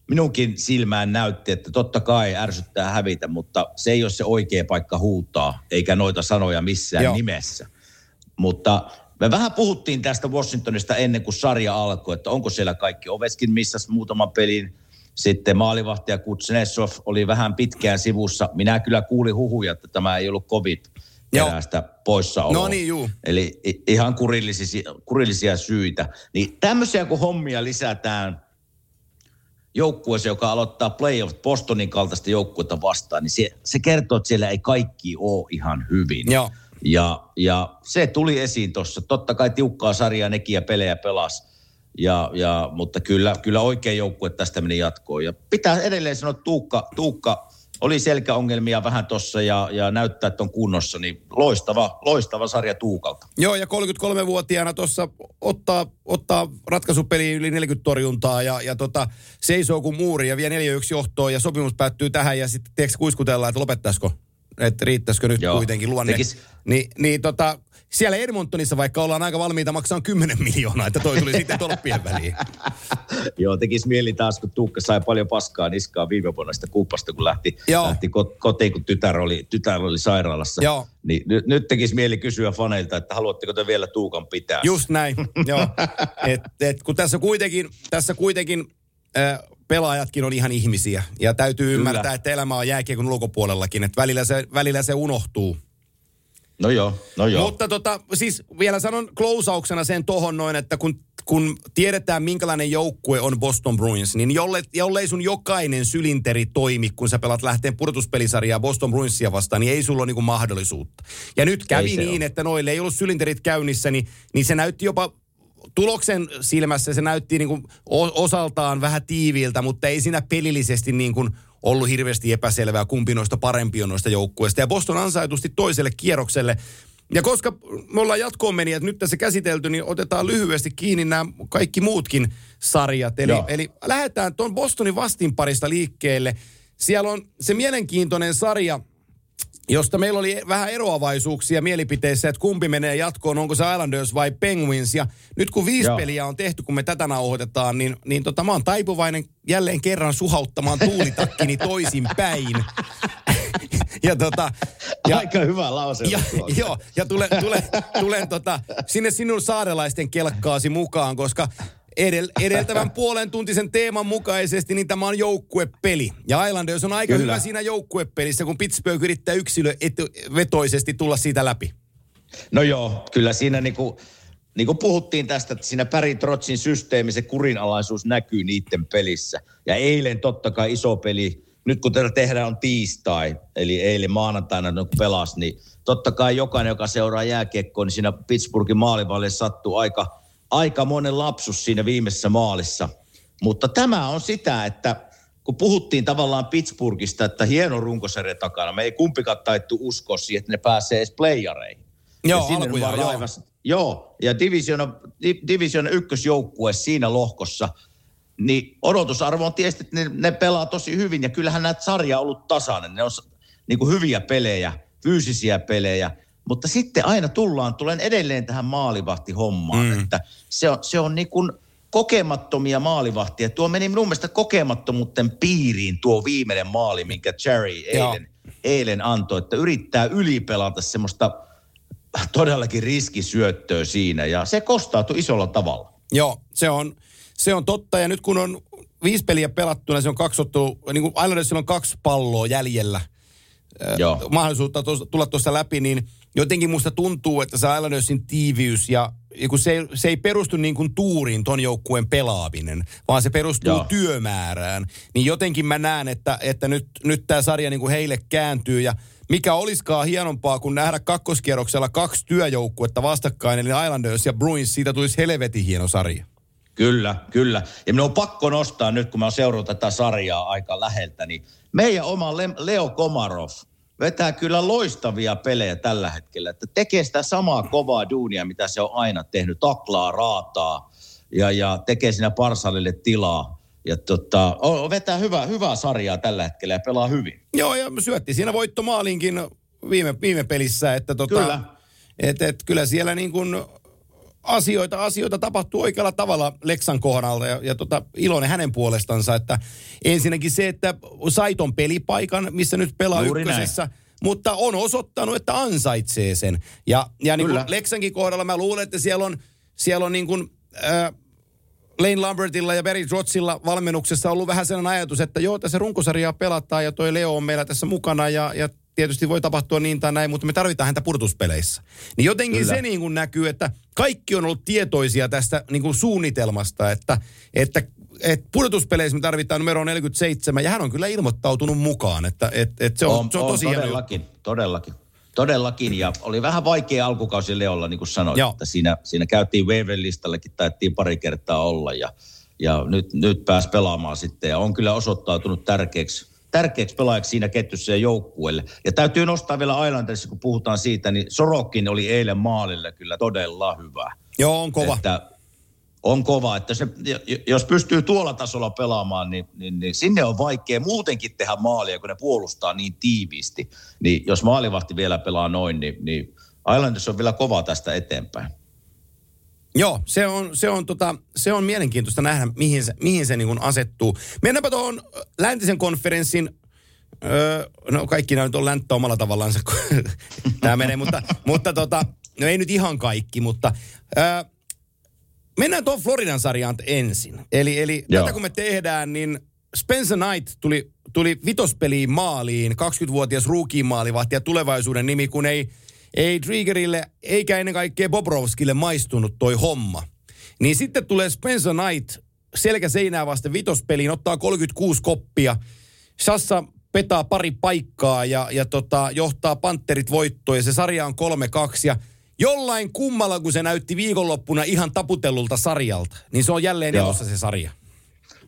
Speaker 3: minunkin silmään näytti, että totta kai ärsyttää hävitä, mutta se ei ole se oikea paikka huutaa, eikä noita sanoja missään
Speaker 2: Joo.
Speaker 3: nimessä. Mutta me vähän puhuttiin tästä Washingtonista ennen kuin sarja alkoi, että onko siellä kaikki. Oveskin missas muutaman pelin. Sitten maalivahtaja Kutsnesov oli vähän pitkään sivussa. Minä kyllä kuulin huhuja, että tämä ei ollut covid perästä poissaoloa.
Speaker 2: No niin, juu.
Speaker 3: Eli ihan kurillisia, kurillisia syitä. Niin tämmöisiä kun hommia lisätään joukkueeseen, joka aloittaa playoff Bostonin kaltaista joukkuetta vastaan, niin se, se kertoo, että siellä ei kaikki ole ihan hyvin.
Speaker 2: Joo.
Speaker 3: Ja, ja se tuli esiin tuossa. Totta kai tiukkaa sarjaa nekin ja pelejä pelas. Ja, ja, mutta kyllä, kyllä oikea joukkue tästä meni jatkoon. Ja pitää edelleen sanoa, että Tuukka, Tuukka oli selkäongelmia vähän tuossa ja, ja näyttää, että on kunnossa. Niin loistava, loistava sarja Tuukalta.
Speaker 2: Joo, ja 33-vuotiaana tuossa ottaa, ottaa ratkaisupeliin yli 40 torjuntaa ja, ja tota, seisoo kuin muuri ja vie 4-1 johtoon ja sopimus päättyy tähän ja sitten tiedätkö kuiskutellaan, että lopettaisiko, että riittäisikö nyt
Speaker 3: Joo.
Speaker 2: kuitenkin luonne.
Speaker 3: Tekis-
Speaker 2: Niin, niin tota, siellä Edmontonissa vaikka ollaan aika valmiita maksaa 10 miljoonaa, että toi tuli sitten tolppien väliin.
Speaker 3: Joo, tekisi mieli taas, kun Tuukka sai paljon paskaa niskaa viime vuonna sitä kuppasta, kun lähti,
Speaker 2: Joo.
Speaker 3: lähti ko- kotiin, kun tytär oli, tytär oli sairaalassa.
Speaker 2: Joo.
Speaker 3: Niin nyt, nyt tekisi mieli kysyä faneilta, että haluatteko te vielä Tuukan pitää?
Speaker 2: Just näin, joo. Et, et, kun tässä kuitenkin, tässä kuitenkin äh, pelaajatkin on ihan ihmisiä. Ja täytyy
Speaker 3: Kyllä.
Speaker 2: ymmärtää, että elämä on jääkiekon ulkopuolellakin. Että välillä se, välillä se unohtuu.
Speaker 3: No joo, no joo.
Speaker 2: Mutta tota, siis vielä sanon klousauksena sen tohon noin, että kun, kun tiedetään minkälainen joukkue on Boston Bruins, niin jolle, jollei sun jokainen sylinteri toimi, kun sä pelat lähteen pudotuspelisarjaa Boston Bruinsia vastaan, niin ei sulla ole niinku mahdollisuutta. Ja nyt kävi niin,
Speaker 3: ole.
Speaker 2: että noille ei ollut sylinterit käynnissä, niin, niin se näytti jopa tuloksen silmässä se näytti niin kuin osaltaan vähän tiiviiltä, mutta ei siinä pelillisesti niin kuin ollut hirveästi epäselvää, kumpi noista parempi on noista joukkueista. Ja Boston ansaitusti toiselle kierrokselle. Ja koska me ollaan jatkoon meni, että nyt tässä käsitelty, niin otetaan lyhyesti kiinni nämä kaikki muutkin sarjat. Eli,
Speaker 3: Joo.
Speaker 2: eli lähdetään tuon Bostonin vastinparista liikkeelle. Siellä on se mielenkiintoinen sarja, josta meillä oli vähän eroavaisuuksia mielipiteissä, että kumpi menee jatkoon, onko se Islanders vai Penguins. Ja nyt kun viisi
Speaker 3: Joo.
Speaker 2: peliä on tehty, kun me tätä nauhoitetaan, niin, niin tota, mä oon taipuvainen jälleen kerran suhauttamaan tuulitakkini toisin päin. ja tota, ja,
Speaker 3: Aika hyvä lause.
Speaker 2: ja, joo, ja tulen, tulen, tulen tota, sinne sinun saarelaisten kelkkaasi mukaan, koska edel, edeltävän puolen tuntisen teeman mukaisesti, niin tämä on joukkuepeli. Ja Islanders on aika
Speaker 3: Kyllä.
Speaker 2: hyvä siinä joukkuepelissä, kun Pittsburgh yrittää yksilövetoisesti tulla siitä läpi.
Speaker 3: No joo, kyllä siinä niinku, niin kuin puhuttiin tästä, että siinä Päri Trotsin systeemi, se kurinalaisuus näkyy niiden pelissä. Ja eilen totta kai iso peli, nyt kun tätä tehdään on tiistai, eli eilen maanantaina no, kun pelas, niin totta kai jokainen, joka seuraa jääkiekkoa, niin siinä Pittsburghin maalivalle sattuu aika, aika monen lapsus siinä viimeisessä maalissa. Mutta tämä on sitä, että kun puhuttiin tavallaan Pittsburghista, että hieno runkosarja takana, me ei kumpikaan taittu uskoa siihen, että ne pääsee edes playareihin.
Speaker 2: Joo,
Speaker 3: Ja sinne
Speaker 2: alkujaan,
Speaker 3: vaan
Speaker 2: joo.
Speaker 3: raivas- Joo, ja divisiona, di, divisiona ykkösjoukkue siinä lohkossa, niin odotusarvo on tietysti, että ne, ne pelaa tosi hyvin, ja kyllähän näitä sarja on ollut tasainen. Ne on niin kuin hyviä pelejä, fyysisiä pelejä, mutta sitten aina tullaan, tulen edelleen tähän maalivahtihommaan, mm. että se on, se on niin kuin kokemattomia maalivahtia. Tuo meni minun mielestä kokemattomuuden piiriin tuo viimeinen maali, minkä Jerry
Speaker 2: Joo.
Speaker 3: eilen, eilen antoi, että yrittää ylipelata semmoista todellakin riskisyöttöä siinä ja se kostautui isolla tavalla.
Speaker 2: Joo, se on, se on totta. Ja nyt kun on viisi peliä pelattuna, se on kaksi ottelua, niin kuin Islandersilla on kaksi palloa jäljellä
Speaker 3: Joo.
Speaker 2: mahdollisuutta tulla tuossa läpi, niin jotenkin musta tuntuu, että se Islandersin tiiviys ja, ja kun se, ei- se ei perustu niin kuin tuuriin ton joukkueen pelaaminen, vaan se perustuu
Speaker 3: Joo.
Speaker 2: työmäärään. Niin jotenkin mä näen, että, että nyt, nyt tämä sarja niin kuin heille kääntyy ja mikä olisikaan hienompaa kuin nähdä kakkoskierroksella kaksi työjoukkuetta vastakkain, eli Islanders ja Bruins, siitä tulisi helvetin hieno sarja.
Speaker 3: Kyllä, kyllä. Ja minun on pakko nostaa nyt, kun mä oon seurannut tätä sarjaa aika läheltä, niin meidän oma Le- Leo Komarov vetää kyllä loistavia pelejä tällä hetkellä. Että tekee sitä samaa kovaa duunia, mitä se on aina tehnyt. Taklaa, raataa ja, ja tekee siinä Parsalille tilaa. Ja tota, vetää hyvää, hyvää sarjaa tällä hetkellä ja pelaa hyvin.
Speaker 2: Joo, ja syötti siinä voittomaalinkin viime, viime pelissä, että tota,
Speaker 3: Kyllä.
Speaker 2: Et, et, kyllä siellä niin kuin asioita, asioita tapahtuu oikealla tavalla Leksan kohdalta ja, ja tota, iloinen hänen puolestansa, että ensinnäkin se, että sai ton pelipaikan, missä nyt pelaa
Speaker 3: Juuri
Speaker 2: ykkösessä, mutta on osoittanut, että ansaitsee sen. Ja, ja niin kuin
Speaker 3: Kyllä.
Speaker 2: Leksankin kohdalla mä luulen, että siellä on, siellä on niin kuin, äh, Lane Lambertilla ja Barry Trotsilla valmennuksessa ollut vähän sellainen ajatus, että joo, tässä runkosarjaa pelataan ja toi Leo on meillä tässä mukana ja, ja tietysti voi tapahtua niin tai näin, mutta me tarvitaan häntä purtuspeleissä. Niin jotenkin
Speaker 3: Kyllä.
Speaker 2: se niin kuin näkyy, että kaikki on ollut tietoisia tästä niin kuin suunnitelmasta, että, että että pudotuspeleissä me tarvitaan numero 47 ja hän on kyllä ilmoittautunut mukaan, että et, et se on, se on, tosi hieno juttu.
Speaker 3: todellakin, todellakin. Todellakin, ja oli vähän vaikea alkukausi Leolla, niin kuin sanoit,
Speaker 2: Joo.
Speaker 3: että siinä, siinä käytiin waiver-listallekin, taidettiin pari kertaa olla, ja, ja nyt, nyt pääsi pelaamaan sitten, ja on kyllä osoittautunut tärkeäksi, tärkeäksi pelaajaksi siinä ketjussa ja joukkueelle. Ja täytyy nostaa vielä Islandersissa, kun puhutaan siitä, niin Sorokin oli eilen maalille kyllä todella hyvä.
Speaker 2: Joo, on kova.
Speaker 3: Että on kova, että se, jos pystyy tuolla tasolla pelaamaan, niin, niin, niin sinne on vaikea muutenkin tehdä maalia, kun ne puolustaa niin tiiviisti. Niin jos maalivahti vielä pelaa noin, niin, niin Islanders on vielä kova tästä eteenpäin.
Speaker 2: Joo, se on, se on, tota, se on mielenkiintoista nähdä, mihin se, mihin se niin kuin asettuu. Mennäänpä tuohon läntisen konferenssin, öö, no kaikki nämä nyt on länttä omalla tavallaan, tämä menee, mutta, mutta tota, no ei nyt ihan kaikki, mutta öö, mennään tuohon Floridan sarjaan ensin. Eli, eli
Speaker 3: Joo.
Speaker 2: tätä kun me tehdään, niin Spencer Knight tuli, tuli vitospeliin maaliin, 20-vuotias rookie-maalivahti ja tulevaisuuden nimi, kun ei, ei Triggerille eikä ennen kaikkea Bobrovskille maistunut toi homma. Niin sitten tulee Spencer Knight selkä seinää vasten vitospeliin, ottaa 36 koppia. Sassa petaa pari paikkaa ja, ja tota, johtaa Panterit voittoon ja se sarja on 3-2 ja jollain kummalla, kun se näytti viikonloppuna ihan taputellulta sarjalta, niin se on jälleen
Speaker 3: Joo.
Speaker 2: elossa se sarja.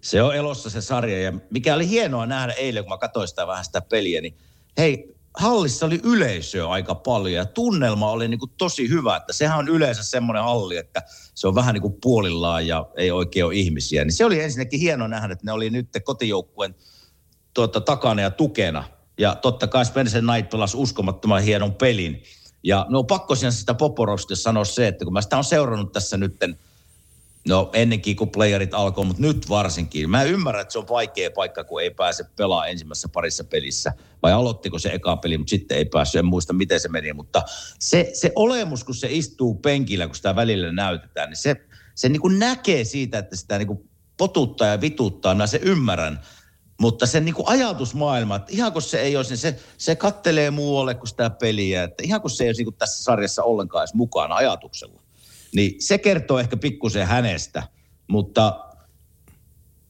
Speaker 3: Se on elossa se sarja ja mikä oli hienoa nähdä eilen, kun mä katsoin sitä vähän sitä peliä, niin hei, hallissa oli yleisöä aika paljon ja tunnelma oli niin kuin tosi hyvä, että sehän on yleensä semmoinen halli, että se on vähän niin kuin puolillaan ja ei oikein ole ihmisiä. Niin se oli ensinnäkin hieno nähdä, että ne oli nyt kotijoukkueen tuota, takana ja tukena. Ja totta kai Spencer Knight pelasi uskomattoman hienon pelin. Ja no pakko sitä Poporovskista sanoa se, että kun mä sitä on seurannut tässä nytten, no ennenkin kun playerit alkoi, mutta nyt varsinkin. Mä ymmärrän, että se on vaikea paikka, kun ei pääse pelaamaan ensimmäisessä parissa pelissä. Vai aloittiko se eka peli, mutta sitten ei päässyt. En muista, miten se meni. Mutta se, se olemus, kun se istuu penkillä, kun sitä välillä näytetään, niin se, se niin kuin näkee siitä, että sitä niin kuin potuttaa ja vituttaa. Mä se ymmärrän. Mutta sen niin ajatusmaailma, että ihan kun se ei olisi, niin se, se kattelee muualle kuin sitä peliä. Että ihan kun se ei olisi niin kuin tässä sarjassa ollenkaan edes mukana ajatuksella. Niin se kertoo ehkä pikkusen hänestä, mutta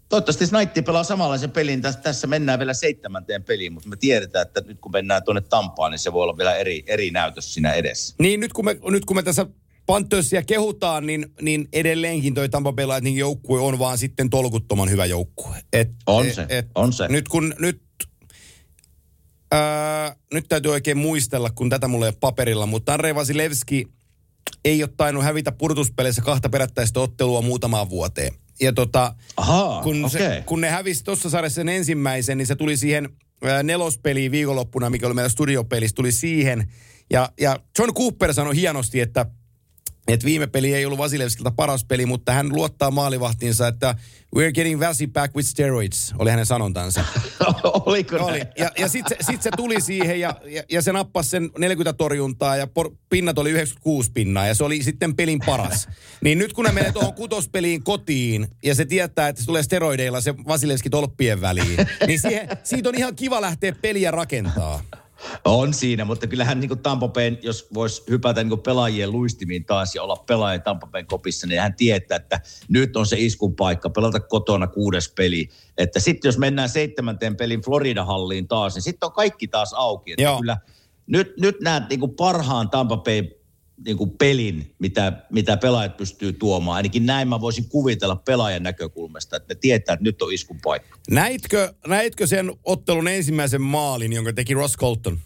Speaker 3: toivottavasti Snaitti pelaa samanlaisen pelin. Tässä, mennään vielä seitsemänteen peliin, mutta me tiedetään, että nyt kun mennään tuonne Tampaan, niin se voi olla vielä eri, eri näytös siinä edessä.
Speaker 2: Niin nyt kun me, nyt kun me tässä Panthersia kehutaan, niin, niin edelleenkin toi Tampa Bay Lightning joukkue on vaan sitten tolkuttoman hyvä joukkue. Et,
Speaker 3: On se, on se.
Speaker 2: Nyt kun, nyt, ää, nyt täytyy oikein muistella, kun tätä mulla ei ole paperilla, mutta Andrei Vasilevski ei ole tainnut hävitä purtuspeleissä kahta perättäistä ottelua muutamaan vuoteen. Ja tota,
Speaker 3: Ahaa,
Speaker 2: kun,
Speaker 3: okei.
Speaker 2: se, kun ne hävisi tuossa sarjassa sen ensimmäisen, niin se tuli siihen nelospeliin viikonloppuna, mikä oli meillä studiopelissä, tuli siihen. Ja, ja John Cooper sanoi hienosti, että että viime peli ei ollut Vasilevskilta paras peli, mutta hän luottaa maalivahtiinsa, että we're getting Vasi back with steroids, oli hänen sanontansa.
Speaker 3: Oliko
Speaker 2: Oli.
Speaker 3: näin?
Speaker 2: Ja, ja sitten se, sit se tuli siihen ja, ja, ja se nappasi sen 40 torjuntaa ja por, pinnat oli 96 pinnaa ja se oli sitten pelin paras. Niin nyt kun ne menee tuohon kutospeliin kotiin ja se tietää, että se tulee steroideilla se Vasilevski tolppien väliin, niin siihen, siitä on ihan kiva lähteä peliä rakentaa.
Speaker 3: On siinä, mutta kyllähän niin Tampa Bayn, jos voisi hypätä niin pelaajien luistimiin taas ja olla pelaaja Tampa Bayn kopissa, niin hän tietää, että nyt on se iskun paikka, pelata kotona kuudes peli. Että sitten jos mennään seitsemänteen pelin Florida-halliin taas, niin sitten on kaikki taas auki. Että
Speaker 2: Joo.
Speaker 3: kyllä nyt, nyt näet niin parhaan Tampa Bay niin kuin pelin, mitä, mitä pelaajat pystyy tuomaan. Ainakin näin mä voisin kuvitella pelaajan näkökulmasta, että ne tietää, että nyt on iskun paikka.
Speaker 2: Näitkö, näitkö sen ottelun ensimmäisen maalin, jonka teki Ross Colton?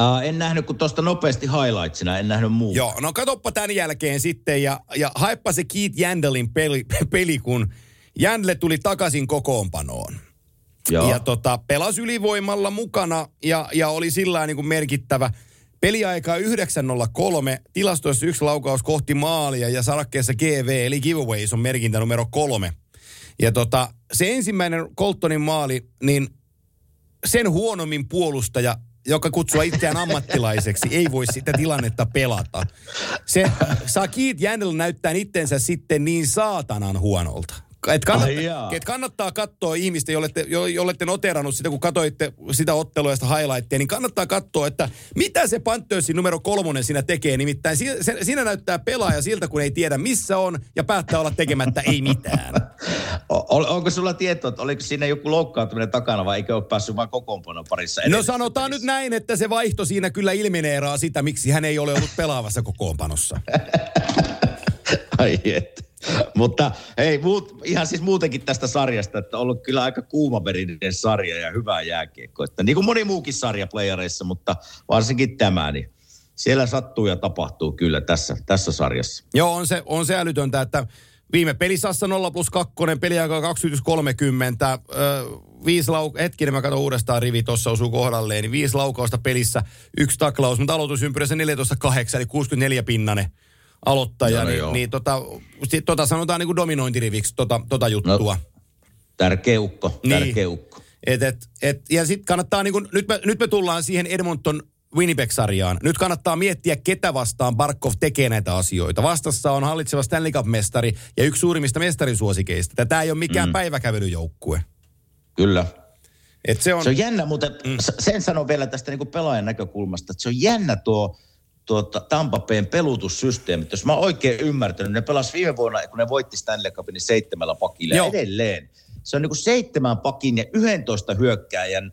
Speaker 3: Uh, en nähnyt kuin tuosta nopeasti highlightsina, en nähnyt muuta.
Speaker 2: Joo, no katoppa tämän jälkeen sitten ja, ja haippa se Keith Jandelin peli, peli kun Jandle tuli takaisin kokoonpanoon.
Speaker 3: Joo.
Speaker 2: Ja tota, pelasi ylivoimalla mukana ja, ja oli sillä niin kuin merkittävä. Peliaika 9.03, tilastoissa yksi laukaus kohti maalia ja sarakkeessa GV eli giveaways on merkintä numero kolme. Ja tota, se ensimmäinen Coltonin maali, niin sen huonommin puolustaja, joka kutsua itseään ammattilaiseksi, ei voi sitä tilannetta pelata. Se Keith Jandel näyttää itsensä sitten niin saatanan huonolta. Et kannattaa,
Speaker 3: Ai jaa.
Speaker 2: et kannattaa katsoa ihmistä, jolle te, jo- jolle te noterannut sitä, kun katsoitte sitä ottelua ja sitä highlighttia, niin kannattaa katsoa, että mitä se Panthersin numero kolmonen siinä tekee. Nimittäin si- se, siinä näyttää pelaaja siltä, kun ei tiedä missä on ja päättää olla tekemättä ei mitään.
Speaker 3: O- onko sulla tietoa, että oliko siinä joku loukkaantuminen takana vai eikö ole päässyt vain kokoonpanon parissa?
Speaker 2: No sanotaan nyt näin, että se vaihto siinä kyllä ilmineeraa sitä, miksi hän ei ole ollut pelaavassa kokoonpanossa.
Speaker 3: Ai et. Mutta hei, muut, ihan siis muutenkin tästä sarjasta, että on ollut kyllä aika kuumaverinen sarja ja hyvää jääkiekko. Että niin kuin moni muukin sarja playereissa, mutta varsinkin tämä, niin siellä sattuu ja tapahtuu kyllä tässä, tässä sarjassa.
Speaker 2: Joo, on se, on se älytöntä, että viime pelisassa 0 plus 2, peliaika 2030, öö, viisi lau- hetkinen, mä katson uudestaan rivi tuossa osuu kohdalleen, niin viisi laukausta pelissä, yksi taklaus, mutta aloitusympyrässä 14-8, eli 64 pinnanen aloittaja,
Speaker 3: no
Speaker 2: niin,
Speaker 3: joo.
Speaker 2: niin tota, sit, tota sanotaan niin kuin dominointiriviksi tota, tota juttua.
Speaker 3: No, tärkeä ukko,
Speaker 2: Niin.
Speaker 3: tärkeä ukko.
Speaker 2: Et, et, et, ja sitten kannattaa, niin kun, nyt, me, nyt me tullaan siihen Edmonton Winnipeg-sarjaan. Nyt kannattaa miettiä, ketä vastaan Barkov tekee näitä asioita. Vastassa on hallitseva Stanley Cup-mestari ja yksi suurimmista mestarisuosikeista. Tämä ei ole mikään mm. päiväkävelyjoukkue.
Speaker 3: Kyllä.
Speaker 2: Et se on,
Speaker 3: Se on jännä, mutta mm. sen sanon vielä tästä niin kuin pelaajan näkökulmasta, että se on jännä tuo tuota, Tampa Bayn pelutussysteemi. Jos mä oon oikein ymmärtänyt, ne pelas viime vuonna, kun ne voitti Stanley Cupin, niin seitsemällä pakilla
Speaker 2: Joo.
Speaker 3: edelleen. Se on niin kuin seitsemän pakin ja 11 hyökkääjän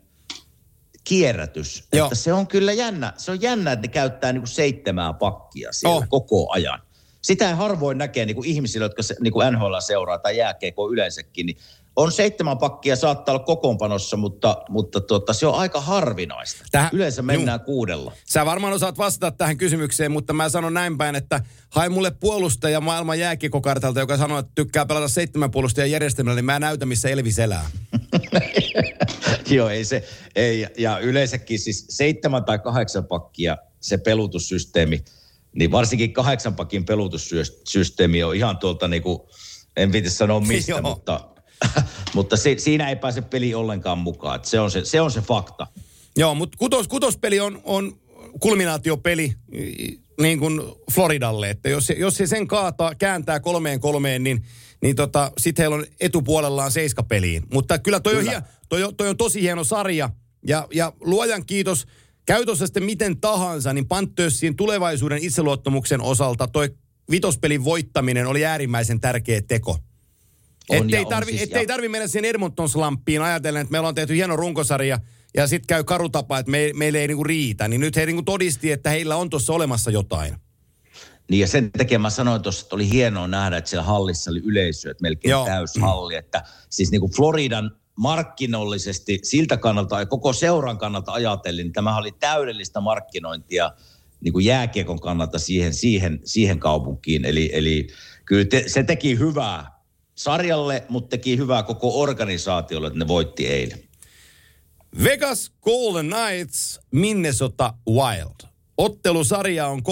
Speaker 3: kierrätys.
Speaker 2: Joo.
Speaker 3: Että se on kyllä jännä. Se on jännä, että ne käyttää niin kuin seitsemää pakkia siellä
Speaker 2: Oh.
Speaker 3: koko ajan. Sitä ei harvoin näkee niin kuin ihmisillä, jotka se, niin kuin NHL seuraa tai jääkeeko yleensäkin, niin on seitsemän pakkia saattaa olla kokoonpanossa, mutta, mutta tuota, se on aika harvinaista.
Speaker 2: Tähän-
Speaker 3: Yleensä mennään kuudella.
Speaker 2: Sä varmaan osaat vastata tähän kysymykseen, mutta mä sanon näin päin, että hae mulle puolustaja maailman jääkiekokartalta, joka sanoo, että tykkää pelata seitsemän puolustajan järjestelmällä, niin mä näytän, missä Elvis elää.
Speaker 3: Joo, ei se, ei, ja yleensäkin siis seitsemän tai kahdeksan pakkia se pelutussysteemi, niin varsinkin kahdeksan pakin pelutussysteemi on ihan tuolta niinku, en viiti sanoa mistä,
Speaker 2: Joo.
Speaker 3: mutta, mutta se, siinä ei pääse peli ollenkaan mukaan. Et Se on se, se on se fakta.
Speaker 2: Joo, mutta kutos, kutospeli on, on kulminaatiopeli niin kuin Floridalle, että jos, se- jos se sen kaataa, kääntää kolmeen kolmeen, niin, niin tota, sitten heillä on etupuolellaan seiskapeliin. Mutta kyllä toi,
Speaker 3: Kyllä.
Speaker 2: On, toi, toi on tosi hieno sarja ja, ja luojan kiitos, käytössä sitten miten tahansa, niin Panthersin tulevaisuuden itseluottamuksen osalta toi vitospelin voittaminen oli äärimmäisen tärkeä teko.
Speaker 3: On
Speaker 2: Ettei tarvi,
Speaker 3: siis,
Speaker 2: ettei
Speaker 3: ja-
Speaker 2: tarvi mennä siihen Edmonton Slampiin ajatellen, että meillä on tehty hieno runkosarja ja sitten käy karutapa, että me, meille ei niinku riitä. Niin nyt he niinku todisti, että heillä on tuossa olemassa jotain.
Speaker 3: Niin ja sen takia mä sanoin tuossa, että oli hienoa nähdä, että siellä hallissa oli yleisö, että melkein
Speaker 2: Joo.
Speaker 3: Joo. täys halli. Että siis niin kuin Floridan markkinollisesti siltä kannalta ja koko seuran kannalta ajatellen, niin tämä oli täydellistä markkinointia niin kuin jääkiekon kannalta siihen, siihen, siihen kaupunkiin. Eli, eli kyllä te, se teki hyvää sarjalle, mutta teki hyvää koko organisaatiolle, että ne voitti eilen.
Speaker 2: Vegas Golden Knights, Minnesota Wild. Ottelusarja on 3-2.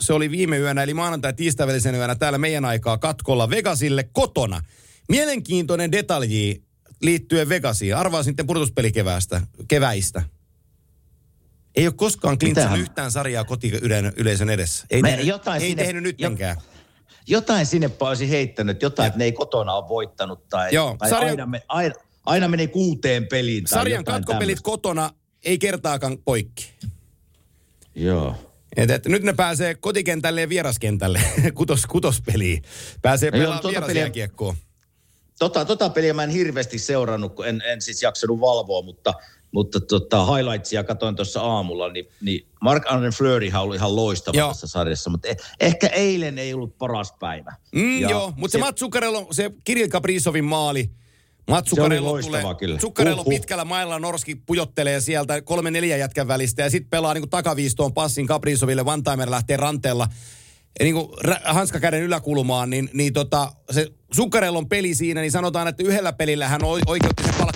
Speaker 2: Se oli viime yönä, eli maanantai tiistai yönä täällä meidän aikaa katkolla Vegasille kotona. Mielenkiintoinen detalji liittyen Vegasiin. Arvaa sitten pudotuspelikeväästä, keväistä. Ei ole koskaan klintsannut yhtään sarjaa kotiyleisön edessä. Ei,
Speaker 3: Me-
Speaker 2: tehnyt,
Speaker 3: jotain
Speaker 2: ei
Speaker 3: sinne-
Speaker 2: tehnyt nyttenkään.
Speaker 3: Jotain sinne olisi heittänyt, jotain, että ne ei kotona ole voittanut tai,
Speaker 2: Joo,
Speaker 3: tai
Speaker 2: sarja-
Speaker 3: aina, me, aina, aina meni kuuteen peliin. Tai
Speaker 2: Sarjan katkopelit
Speaker 3: tämmöistä.
Speaker 2: kotona ei kertaakaan poikki.
Speaker 3: Joo.
Speaker 2: Et, et, nyt ne pääsee kotikentälle ja vieraskentälle, kutos, kutospeliin. Pääsee
Speaker 3: Joo,
Speaker 2: pelaamaan
Speaker 3: tuota
Speaker 2: vierasjääkiekkoa.
Speaker 3: Tota, tota peliä mä en hirveästi seurannut, kun en, en siis jaksanut valvoa, mutta, mutta tota, highlightsia katsoin tuossa aamulla, niin, niin Mark Arne Fleuryhan oli ihan loistava
Speaker 2: Joo.
Speaker 3: tässä sarjassa, mutta eh, ehkä eilen ei ollut paras päivä.
Speaker 2: Mm,
Speaker 3: Ja
Speaker 2: joo, mutta se,
Speaker 3: se-
Speaker 2: Mats Zuccarello, se Kirill Kaprizovin maali, Mats
Speaker 3: Se oli
Speaker 2: Zuccarello
Speaker 3: loistava
Speaker 2: tulee,
Speaker 3: kyllä.
Speaker 2: Zuccarello
Speaker 3: Uhuh.
Speaker 2: pitkällä mailla Norski pujottelee sieltä kolme neljä jätkän välistä ja sitten pelaa niinku takaviistoon passin Kaprizoville, one-timer lähtee ranteella niin kuin hanskakäden yläkulmaan, niin, niin tota, se Zuccarellon peli siinä, niin sanotaan, että yhdellä pelillä hän oi- oikeutti sen palkkalappu.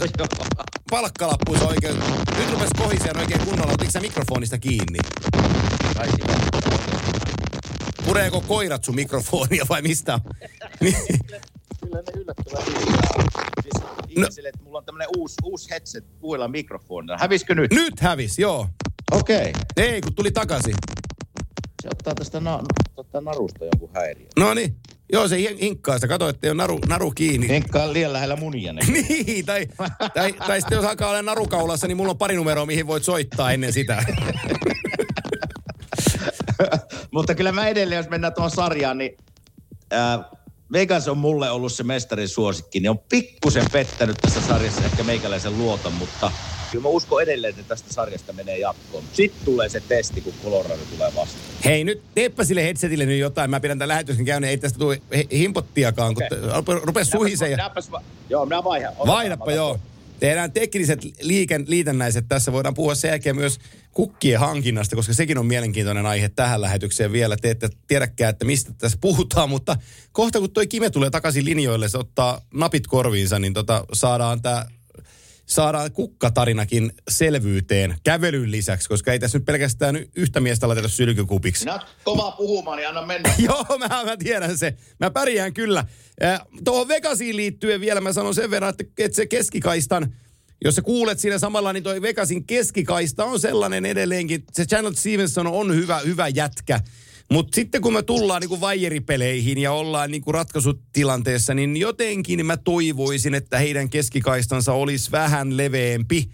Speaker 2: Palkkalappu se oikein. Nyt rupesi kohiseen oikein kunnolla. Otitko sä mikrofonista kiinni? Pureeko koirat sun mikrofonia vai mistä? Niin.
Speaker 3: Kyllä ne yllättävän. Siis ihmisille, että mulla on tämmönen uusi, uusi headset puilla mikrofonilla. Hävisikö nyt?
Speaker 2: Nyt hävis, joo.
Speaker 3: Okei. Okay.
Speaker 2: Ei, kun tuli takaisin.
Speaker 3: Se ottaa tästä na- ottaa narusta jonkun häiriön.
Speaker 2: No niin. Joo, se hin- hinkkaa sitä. Kato, että ei ole naru, naru kiinni.
Speaker 3: Henkka liian lähellä munia.
Speaker 2: Niin, tai, tai, tai sitten jos alkaa olla narukaulassa, niin mulla on pari numeroa, mihin voit soittaa ennen sitä.
Speaker 3: Mutta kyllä mä edelleen, jos mennään tuohon sarjaan, niin ää, Vegas on mulle ollut se mestarin suosikki, niin on pikkusen pettänyt tässä sarjassa ehkä meikäläisen luoton, mutta kyllä mä uskon edelleen, että tästä sarjasta menee jatkoon. Sitten tulee se testi, kun Colorado tulee vastaan.
Speaker 2: Hei, nyt teepä sille headsetille nyt jotain. Mä pidän tämän lähetyksen käynnin. Ei tästä tule himpottiakaan, kun okay. rupea suhisee. Ja...
Speaker 3: Näpäs Joo, minä vaihan. Otetaan,
Speaker 2: Vaihdappaa,
Speaker 3: otetaan.
Speaker 2: joo. Tehdään tekniset liiken, liitännäiset tässä. Voidaan puhua sen jälkeen myös kukkien hankinnasta, koska sekin on mielenkiintoinen aihe tähän lähetykseen vielä. Te ette tiedäkään, että mistä tässä puhutaan, mutta kohta kun toi Kime tulee takaisin linjoille, se ottaa napit korviinsa, niin tota, saadaan tämä saadaan kukkatarinakin selvyyteen kävelyn lisäksi, koska ei tässä nyt pelkästään yhtä miestä laiteta sylkykupiksi.
Speaker 3: Oot kova puhumaan, niin anna mennä.
Speaker 2: Joo, mä, mä tiedän se. Mä pärjään kyllä. Äh, tuohon Vegasiin liittyen vielä mä sanon sen verran, että, että se keskikaistan, jos sä kuulet siinä samalla, niin toi Vegasin keskikaista on sellainen edelleenkin. Se Channel Stevenson on hyvä, hyvä jätkä. Mutta sitten kun me tullaan niinku vaijeripeleihin ja ollaan niinku ratkaisutilanteessa, niin jotenkin mä toivoisin, että heidän keskikaistansa olisi vähän leveämpi.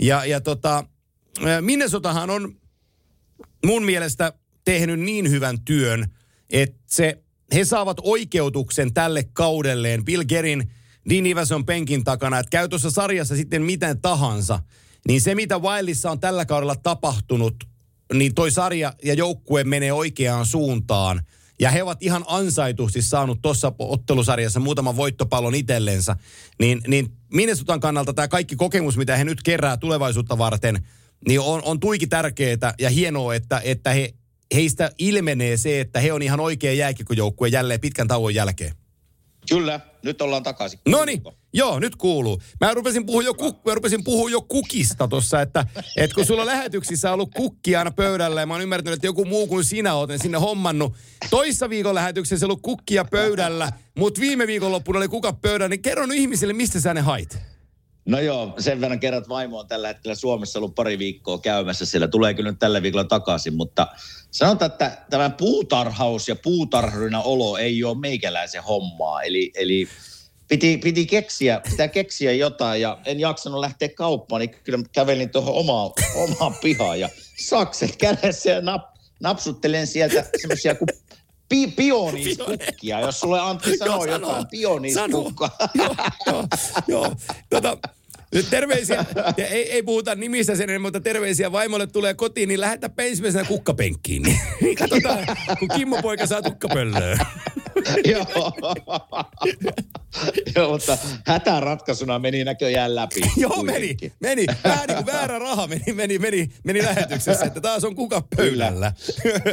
Speaker 2: Ja, ja tota, Minnesotahan on mun mielestä tehnyt niin hyvän työn, että se, he saavat oikeutuksen tälle kaudelleen. Bill Gerin, Dean Iverson penkin takana, että käy tuossa sarjassa sitten miten tahansa. Niin se, mitä Wildissa on tällä kaudella tapahtunut, niin toi sarja ja joukkue menee oikeaan suuntaan. Ja he ovat ihan ansaitusti saanut tuossa ottelusarjassa muutaman voittopallon itsellensä. Niin, niin Minnesotan kannalta tämä kaikki kokemus, mitä he nyt kerää tulevaisuutta varten, niin on, on tuiki tärkeää ja hienoa, että, että he, heistä ilmenee se, että he on ihan oikea jääkikojoukkue jälleen pitkän tauon jälkeen.
Speaker 3: Kyllä, nyt ollaan takaisin.
Speaker 2: No niin, joo, nyt kuuluu. Mä rupesin puhua jo, kuk, mä rupesin puhua jo kukista tossa, että, että kun sulla lähetyksissä on ollut kukki aina pöydällä ja mä oon ymmärtänyt, että joku muu kuin sinä oot ne sinne hommannut. Toissa viikon lähetyksessä ollut kukkia pöydällä, mutta viime viikon loppuna oli kuka pöydällä, niin kerro ihmisille, mistä sä ne hait.
Speaker 3: No joo, sen verran kerrat vaimo on tällä hetkellä Suomessa ollut pari viikkoa käymässä siellä. Tulee kyllä nyt tällä viikolla takaisin, mutta sanotaan, että tämä puutarhaus ja puutarhurina olo ei ole meikäläisen hommaa. Eli, eli piti, piti keksiä, pitää keksiä jotain ja en jaksanut lähteä kauppaan, niin kyllä kävelin tuohon omaan, omaan pihaan ja sakset kädessä ja nap, napsuttelen sieltä semmoisia kuin pi, pioniiskukkia. Jos sulle Antti sanoo
Speaker 2: Joo, sano.
Speaker 3: jotain, pioniiskukka.
Speaker 2: joo, joo, joo. Tota, nyt terveisiä, ja ei, ei puhuta nimistä sen enemmän, mutta terveisiä vaimolle tulee kotiin, niin lähetäpä ensimmäisenä kukkapenkkiin. Niin katsotaan, kun Kimmo poika saa tukkapöllöä.
Speaker 3: Joo. Joo, mutta hätäratkaisuna meni näköjään läpi.
Speaker 2: Joo, meni, meni. Vähän niin kuin väärä raha meni, meni, meni, meni lähetyksessä, että taas on kuka pöydällä.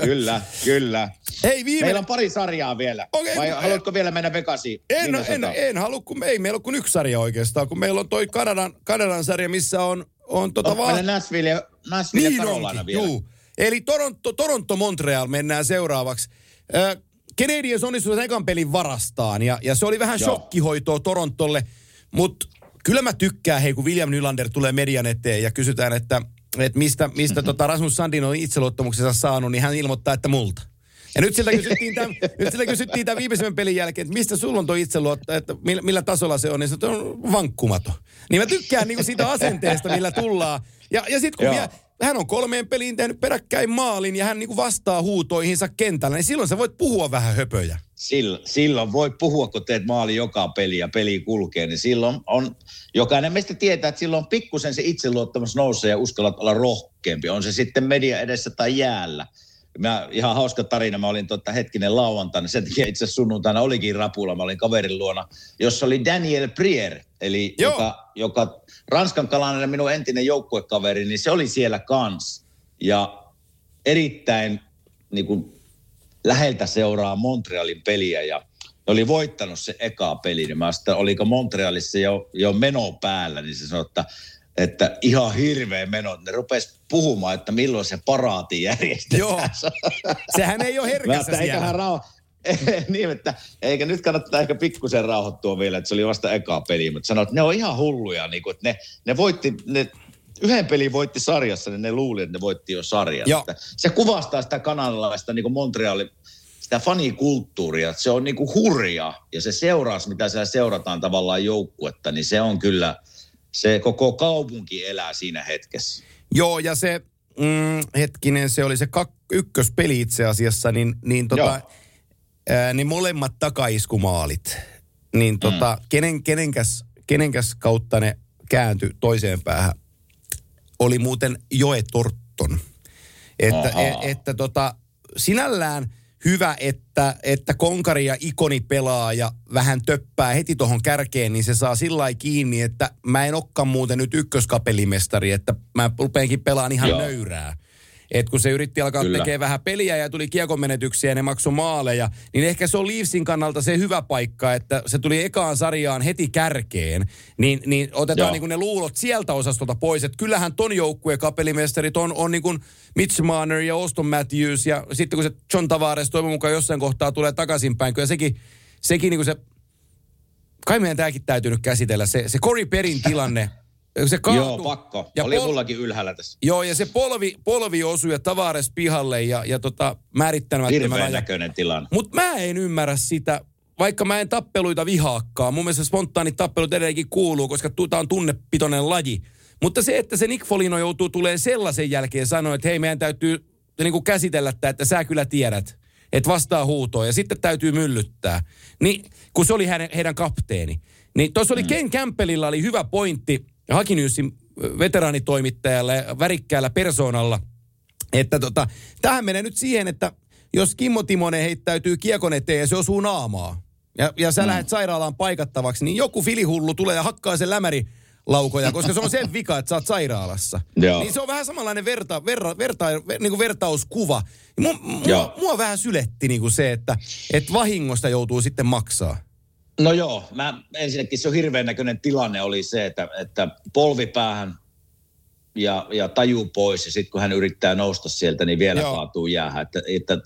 Speaker 3: Kyllä, kyllä.
Speaker 2: Hei, viime...
Speaker 3: Meillä on pari sarjaa vielä.
Speaker 2: Okei,
Speaker 3: Vai
Speaker 2: no,
Speaker 3: haluatko vielä mennä Vegasiin?
Speaker 2: En, en, en, halua, kun me ei meillä ole kuin yksi sarja oikeastaan, kun meillä on toi Kanadan, Kanadan sarja, missä on, on tota
Speaker 3: Onko meillä Nashville Nashville Carolina
Speaker 2: onkin,
Speaker 3: vielä?
Speaker 2: juu. Eli Toronto, Toronto Montreal mennään seuraavaksi. Äh, Canadiens onnistui sen ekan pelin varastaan ja, ja se oli vähän
Speaker 3: Joo.
Speaker 2: shokkihoitoa Torontolle, mutta kyllä mä tykkään, hei kun William Nylander tulee median eteen ja kysytään, että, että mistä, mistä tota Rasmus Sandin on itseluottamuksensa saanut, niin hän ilmoittaa, että multa. Ja nyt siltä kysyttiin tämän, nyt siltä kysyttiin tämän viimeisen pelin jälkeen, että mistä sulla on tuo itseluotto, että millä, millä tasolla se on, niin se on vankkumaton. Niin mä tykkään niin kuin siitä asenteesta, millä tullaan. Ja, ja sitten kun hän on kolmeen peliin tehnyt peräkkäin maalin ja hän niin kuin vastaa huutoihinsa kentällä, niin silloin sä voit puhua vähän höpöjä.
Speaker 3: Silloin, silloin voi puhua, kun teet maali joka peli ja peli kulkee, niin silloin on, jokainen meistä tietää, että silloin pikkusen se itseluottamus nousee ja uskallat olla rohkeampi. On se sitten media edessä tai jäällä. Mä, ihan hauska tarina, mä olin totta hetkinen lauantaina, sen takia itse sunnuntaina olikin rapulla, mä olin kaverin luona, jossa oli Daniel Prier, eli joka, joka Ranskan kalainen minun entinen joukkuekaveri, niin se oli siellä kans. Ja erittäin niin kuin, läheltä seuraa Montrealin peliä ja ne oli voittanut se eka peli. Niin mä sitten, oliko Montrealissa jo, jo meno päällä, niin se sanoi, että, että ihan hirveä meno. Ne rupes puhumaan, että milloin se paraati järjestetään.
Speaker 2: Joo. Sehän ei ole herkässä
Speaker 3: Mä,
Speaker 2: siellä.
Speaker 3: rauha, niin, että eikä nyt kannattaa ehkä pikkusen rauhoittua vielä, että se oli vasta eka peli, mutta sanoit, että ne on ihan hulluja, niin kuin, että ne, ne voitti, ne yhden pelin voitti sarjassa, niin ne luuli, että ne voitti jo sarjassa.
Speaker 2: Joo.
Speaker 3: Että Se kuvastaa sitä kanadalaista niin kuin Montrealin, sitä fanikulttuuria, se on niin kuin hurja ja se seuraus, mitä siellä seurataan tavallaan joukkuetta, niin se on kyllä, se koko kaupunki elää siinä hetkessä.
Speaker 2: Joo, ja se, mm, hetkinen, se oli se kak, ykköspeli itse asiassa, niin, niin, tota, ää, niin molemmat takaiskumaalit, niin tota, mm. kenen, kenenkäs, kenenkäs kautta ne kääntyi toiseen päähän, oli muuten Joe Tortton. Että,
Speaker 3: Ahaa.
Speaker 2: e, että tota, sinällään hyvä, että, että konkari ja ikoni pelaa ja vähän töppää heti tuohon kärkeen, niin se saa sillä kiinni, että mä en olekaan muuten nyt ykköskapelimestari, että mä rupeenkin pelaan ihan
Speaker 3: Joo.
Speaker 2: nöyrää. Et kun se yritti alkaa
Speaker 3: Kyllä.
Speaker 2: tekemään vähän peliä ja tuli kiekonmenetyksiä ja ne maksoi maaleja, niin ehkä se on Leafsin kannalta se hyvä paikka, että se tuli ekaan sarjaan heti kärkeen, niin, niin otetaan
Speaker 3: Joo.
Speaker 2: niin kuin ne luulot sieltä osastolta pois. Että kyllähän ton joukkueen kapelimestarit on, on niin kuin Mitch Marner ja Auston Matthews ja sitten kun se John Tavares toivon mukaan jossain kohtaa tulee takaisinpäin, kyllä sekin, sekin niin kuin se, kai meidän tämäkin täytyy nyt käsitellä, se, se Corey Perin tilanne, se kaatui.
Speaker 3: Joo, pakko.
Speaker 2: Ja
Speaker 3: oli
Speaker 2: pol-
Speaker 3: mullakin ylhäällä tässä.
Speaker 2: Joo, ja se polvi, polvi osui ja Tavares pihalle ja, ja tota, määrittämättömän
Speaker 3: Hirveän näköinen tilanne.
Speaker 2: Mutta mä en ymmärrä sitä, vaikka mä en tappeluita vihaakkaan. Mun mielestä spontaanit tappelut edelleenkin kuuluu, koska tämä on tunnepitoinen laji. Mutta se, että se Nick Folino joutuu tulee sellaisen jälkeen sanoa, että hei, meidän täytyy niin kuin käsitellä tämä, että sä kyllä tiedät, että vastaa huutoon ja sitten täytyy myllyttää. Niin, kun se oli hänen, heidän kapteeni. Niin tuossa oli mm. Ken Campbellilla oli hyvä pointti Hakinyysin veteraanitoimittajalla ja värikkäällä persoonalla, että tota, tähän menee nyt siihen, että jos Kimmo Timonen heittäytyy kiekon eteen ja se osuu naamaa, ja, ja sä mm. lähdet sairaalaan paikattavaksi, niin joku filihullu tulee ja hakkaa sen lämäri laukoja, koska se on sen vika, että sä oot sairaalassa.
Speaker 3: Joo.
Speaker 2: Niin se on vähän samanlainen verta, verra, verta, ver, niin kuin vertauskuva. Mua, mua, mua vähän syletti niin kuin se, että, että vahingosta joutuu sitten maksaa.
Speaker 3: No joo, mä ensinnäkin se on hirveän näköinen tilanne oli se, että, että polvi päähän ja, ja taju pois ja sitten kun hän yrittää nousta sieltä, niin vielä
Speaker 2: Joo.
Speaker 3: kaatuu jäähän. Että, että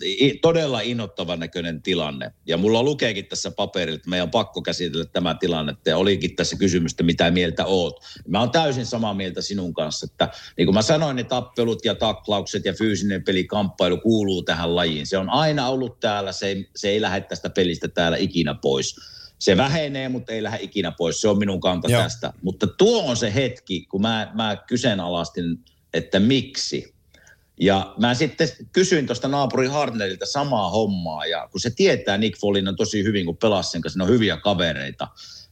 Speaker 3: todella innoittavan näköinen tilanne. Ja mulla lukeekin tässä paperilla, että meidän on pakko käsitellä tämä tilanne. Ja olikin tässä kysymystä, mitä mieltä oot. Mä oon täysin samaa mieltä sinun kanssa, että niin kuin mä sanoin, ne tappelut ja taklaukset ja fyysinen pelikamppailu kuuluu tähän lajiin. Se on aina ollut täällä, se ei, se ei lähde tästä pelistä täällä ikinä pois. Se vähenee, mutta ei lähde ikinä pois. Se on minun kanta
Speaker 2: Joo.
Speaker 3: Tästä. Mutta tuo on se hetki, kun mä, mä kyseenalaistin, että miksi. Ja mä sitten kysyin tuosta naapuri Hartnerilta samaa hommaa, ja kun se tietää Nick Folinon tosi hyvin, kun pelasi sen kanssa, ne on hyviä kavereita,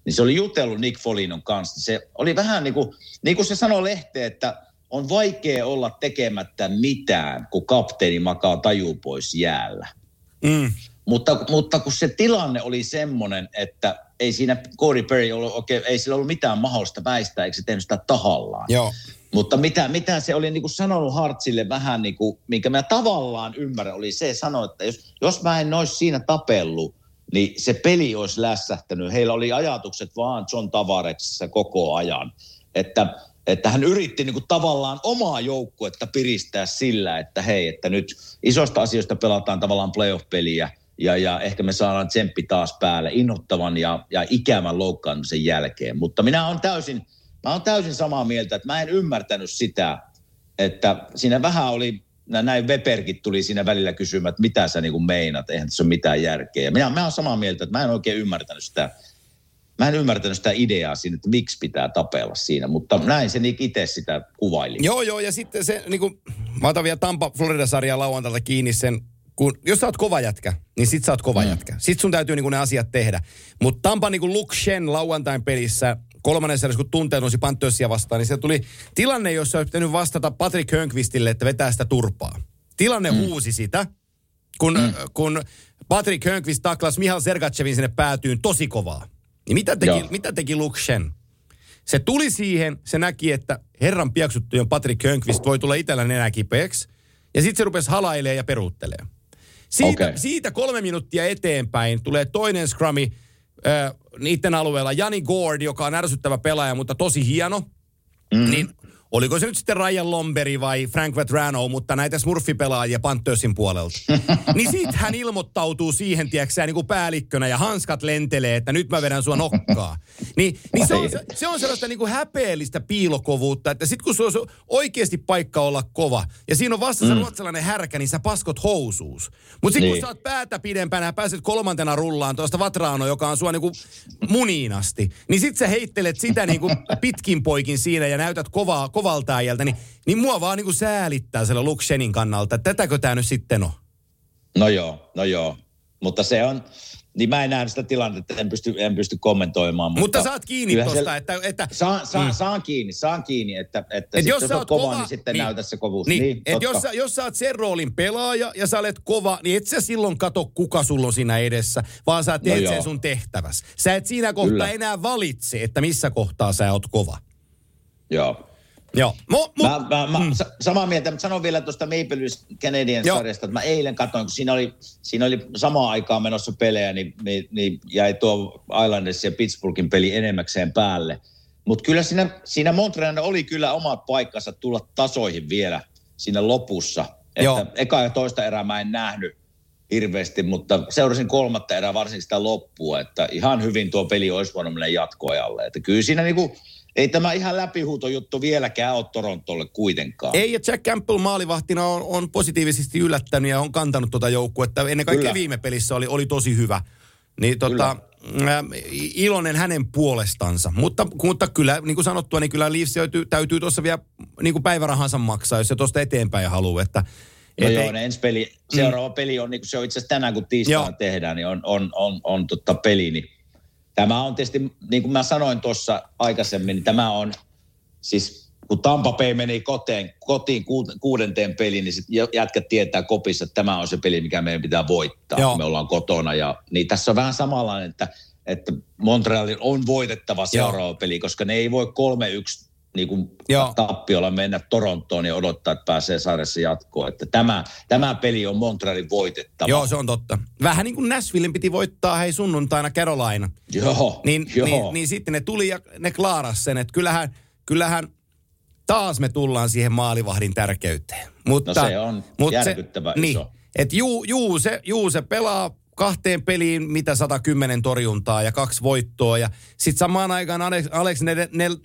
Speaker 3: niin se oli jutellut Nick Folinon kanssa. Se oli vähän niin kuin, niin kuin se sanoi lehteen, että on vaikea olla tekemättä mitään, kun kapteeni makaa taju pois jäällä.
Speaker 2: Mm.
Speaker 3: Mutta, mutta kun se tilanne oli semmoinen, että ei siinä Corey Perry ollut oikein, ei sillä ollut mitään mahdollista väistää, eikö se tehnyt sitä tahallaan.
Speaker 2: Joo.
Speaker 3: Mutta mitä, mitä se oli niin kuin sanonut Hartsille vähän niin kuin, minkä mä tavallaan ymmärrän, oli se sanoi, että jos, jos mä en olisi siinä tapellut, niin se peli olisi lässähtänyt. Heillä oli ajatukset vaan John Tavareksessa koko ajan. Että, että hän yritti niin kuin tavallaan omaa joukkuetta piristää sillä, että hei, että nyt isosta asioista pelataan tavallaan playoff-peliä ja, ja ehkä me saadaan tsemppi taas päälle innoittavan ja, ja ikävän loukkaantumisen jälkeen. Mutta minä olen täysin, mä olen täysin samaa mieltä, että mä en ymmärtänyt sitä, että siinä vähän oli nä- näin Weberkin tuli siinä välillä kysymään, että mitä sä niin kuin meinat, eihän tässä ole mitään järkeä. Ja minä, mä olen samaa mieltä, että mä en oikein ymmärtänyt sitä, mä en ymmärtänyt sitä ideaa siinä, että miksi pitää tapella siinä, mutta näin se Nick itse sitä kuvaili.
Speaker 2: Joo, joo, ja sitten se, niin kuin, mä otan vielä Tampa Florida-sarjaa lauantailta kiinni sen, kun jos sä oot kova jätkä, niin sit sä oot kova mm. jätkä. Sit sun täytyy niin ne asiat tehdä. Mutta Tampa niin kuin Luke Shen lauantain pelissä, kolmannen sarjassa, kun tunteet nousi Panthersia vastaan, niin se tuli tilanne, jossa olisi pitänyt vastata Patrick Hönkvistille, että vetää sitä turpaa. Tilanne mm. huusi sitä, kun, mm. kun Patrick Hönkvist taklas Mihal Sergachevin sinne päätyyn tosi kovaa. Niin mitä teki, mitä teki Luke Shen? Se tuli siihen, se näki, että herran piaksuttujen Patrick Hönkvist voi tulla itsellä nenä kipeäksi. Ja sitten se rupesi halailee ja peruuttelee. Siitä, okay. siitä kolme minuuttia eteenpäin tulee toinen scrumi äh, niiden alueella. Jani Gord, joka on ärsyttävä pelaaja, mutta tosi hieno. Mm. Niin oliko se nyt sitten Ryan Lomberi vai Frank Vetrano, mutta näitä smurfipelaajia Panthersin puolelta. niin sit hän ilmoittautuu siihen, tiedätkö niin kuin päällikkönä ja hanskat lentelee, että nyt mä vedän sua nokkaa. Niin, niin se, on, se on sellaista niin kuin häpeellistä piilokovuutta, että sit kun se on oikeasti paikka olla kova ja siinä on vastassa mm. ruotsalainen härkä, niin sä paskot housuus. Mutta sitten niin. kun sä oot päätä pidempänä ja pääset kolmantena rullaan tuosta Vatraano, joka on sua niin kuin muniin asti, niin sit sä heittelet sitä niin kuin pitkin poikin siinä ja näytät kovaa, kovalta äijältä, niin, niin mua vaan niin kuin säälittää siellä Lukshenin kannalta, että tätäkö tämä nyt sitten on?
Speaker 3: No joo, no joo. Mutta se on, niin mä en näe sitä tilannetta, en pysty, en pysty kommentoimaan.
Speaker 2: Mutta, mutta saat kiinni tuosta, että... että
Speaker 3: saan, saan, mm. saan kiinni, saan kiinni, että, että et jos, jos sä oot kova, kova, niin sitten niin, näytä se kovuus.
Speaker 2: Niin, niin et jos, sä, jos sä oot sen roolin pelaaja ja sä olet kova, niin et sä silloin kato, kuka sulla on siinä edessä, vaan sä teet no sen sun tehtäväs. Sä et siinä kohtaa Kyllä. enää valitse, että missä kohtaa sä oot kova.
Speaker 3: Joo.
Speaker 2: Joo. Mo, mo,
Speaker 3: mä, mä, mä, mm. samaa mieltä, mutta sanon vielä tuosta Maple Leafs Canadian sarjasta, että mä eilen katsoin, kun siinä oli, siinä oli samaan aikaan menossa pelejä, niin, niin, niin jäi tuo Islanders ja Pittsburghin peli enemmäkseen päälle. Mutta kyllä siinä, siinä Montreal oli kyllä omat paikkansa tulla tasoihin vielä siinä lopussa. Että Joo. eka ja toista erää mä en nähnyt hirveästi, mutta seurasin kolmatta erää varsinkin sitä loppua, että ihan hyvin tuo peli olisi voinut mennä jatkoajalle. Että kyllä siinä niinku, ei tämä ihan läpihuutojuttu vieläkään ole Torontolle kuitenkaan.
Speaker 2: Ei, ja Jack Campbell maalivahtina on, on positiivisesti yllättänyt ja on kantanut tuota joukkuetta. Ennen kaikkea Kyllä. viime pelissä oli, oli tosi hyvä. Niin tota, iloinen hänen puolestansa. Mutta, mutta kyllä, niin kuin sanottua, niin kyllä Leafs täytyy, täytyy tuossa vielä niin kuin päivärahansa maksaa, jos se tuosta eteenpäin haluaa. Että,
Speaker 3: No joo, ne ensi peli, seuraava mm. peli on, niin kuin se on itse asiassa tänään, kun tiistaina tehdään, niin on, on, on, on totta peli, niin Tämä on tietysti, niin kuin mä sanoin tuossa aikaisemmin, niin tämä on siis kun Tampa Bay meni koteen, kotiin kuudenteen peliin, niin sitten jätkät tietää kopissa, että tämä on se peli, mikä meidän pitää voittaa. Joo. Me ollaan kotona. Ja, niin tässä on vähän samanlainen, että, että Montrealin on voitettava seuraava Joo. peli, koska ne ei voi 3-1 niin kuin tappiolla mennä Torontoon ja odottaa, että pääsee sarjassa jatkoon. Että tämä, tämä peli on Montrealin voitettava.
Speaker 2: Joo, se on totta. Vähän niin kuin Nashvillein piti voittaa hei sunnuntaina Carolina.
Speaker 3: Joo,
Speaker 2: niin,
Speaker 3: joo.
Speaker 2: Niin, niin, sitten ne tuli ja ne klaaras sen, että kyllähän, kyllähän taas me tullaan siihen maalivahdin tärkeyteen. Mutta,
Speaker 3: no se on mutta järkyttävä
Speaker 2: se,
Speaker 3: iso.
Speaker 2: Niin, että juu, juu, se, juu, se pelaa kahteen peliin mitä 110 torjuntaa ja kaksi voittoa. Ja sitten samaan aikaan Alex,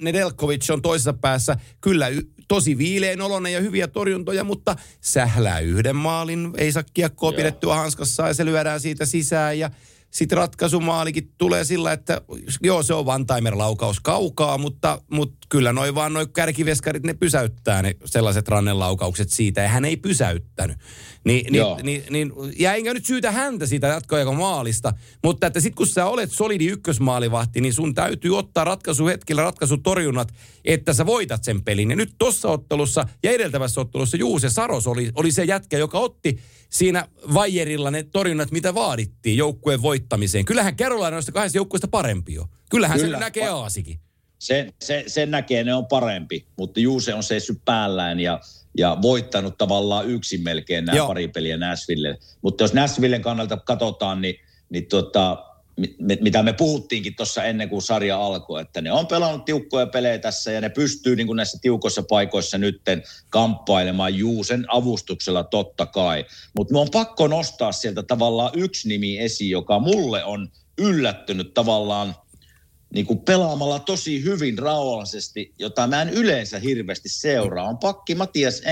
Speaker 2: Nedelkovic on toisessa päässä kyllä tosi viileen olonen ja hyviä torjuntoja, mutta sählää yhden maalin. Ei saa kiekkoa Joo. pidettyä hanskassa ja se lyödään siitä sisään ja sitten ratkaisumaalikin tulee sillä, että joo, se on one-timer-laukaus kaukaa, mutta, mutta kyllä noin vaan noin kärkiveskarit, ne pysäyttää ne sellaiset rannenlaukaukset siitä, ja hän ei pysäyttänyt. Ni, niin, niin, niin, ja enkä nyt syytä häntä siitä jatkoajan maalista, mutta että sitten kun sä olet solidi ykkösmaalivahti, niin sun täytyy ottaa ratkaisuhetkellä ratkaisutorjunnat, että sä voitat sen pelin. Ja nyt tuossa ottelussa ja edeltävässä ottelussa Juuse Saros oli, oli se jätkä, joka otti siinä Vajerilla ne torjunnat, mitä vaadittiin joukkueen voittamiseen. Kyllähän Carolina noista kahdesta joukkueesta parempi jo. Kyllähän Kyllä. se näkee Aasikin.
Speaker 3: Se, se, sen näkee, ne on parempi, mutta Juuse on seissyt päällään ja, ja voittanut tavallaan yksin melkein nämä Joo. pari peliä Nashville. Mutta jos Nashvillen kannalta katsotaan, niin, niin tota, mitä me puhuttiinkin tuossa ennen kuin sarja alkoi, että ne on pelannut tiukkoja pelejä tässä ja ne pystyy niin kuin näissä tiukoissa paikoissa nytten kamppailemaan Juusen avustuksella totta kai. Mutta on pakko nostaa sieltä tavallaan yksi nimi esiin, joka mulle on yllättynyt tavallaan niin kuin pelaamalla tosi hyvin rauhallisesti, jota mä en yleensä hirveästi seuraa, on pakki Matias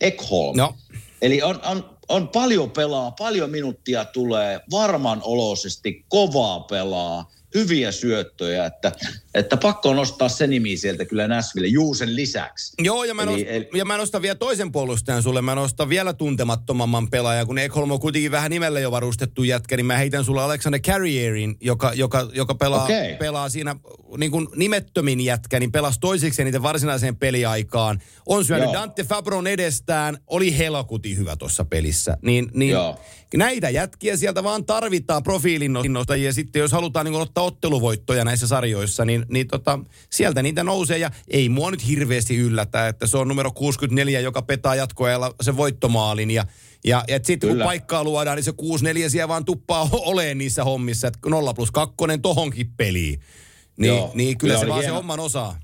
Speaker 3: Ekholm.
Speaker 2: No,
Speaker 3: Eli on, on, on paljon pelaa, paljon minuuttia tulee, varman oloisesti, kovaa pelaa, hyviä syöttöjä, että, että pakko nostaa se nimi sieltä kyllä Näsville Juusen lisäksi.
Speaker 2: Joo, ja mä,
Speaker 3: Eli-
Speaker 2: nost,
Speaker 3: eli-
Speaker 2: ja mä nostan vielä toisen puolustajan sulle. Mä nostan vielä tuntemattomamman pelaajan, kun Ekholm on kuitenkin vähän nimellä jo varustettu jätkä, niin mä heitän sulle Alexander Carrierin, joka, joka, joka pelaa,
Speaker 3: Okei.
Speaker 2: pelaa siinä niin kuin nimettömin jätkä, niin pelasi toiseksi niiden varsinaiseen peliaikaan. On syönyt
Speaker 3: Joo.
Speaker 2: Dante Fabron edestään, oli helkuti hyvä tuossa pelissä. Niin, niin
Speaker 3: Joo.
Speaker 2: Näitä jätkiä sieltä vaan tarvitaan profiilin nostajia. Sitten jos halutaan niin ottaa otteluvoittoja näissä sarjoissa, niin, niin tota, sieltä niitä nousee. Ja ei mua nyt hirveästi yllätä, että se on numero 64, joka petaa jatkoajalla sen voittomaalin. Ja, ja, ja sitten kun paikkaa luodaan, niin se 64 siellä vaan tuppaa oleen niissä hommissa. Että 0 plus 2 tohonkin peliin. Niin,
Speaker 3: Joo,
Speaker 2: niin kyllä
Speaker 3: kyllä
Speaker 2: se vaan se
Speaker 3: hieno.
Speaker 2: homman osaa.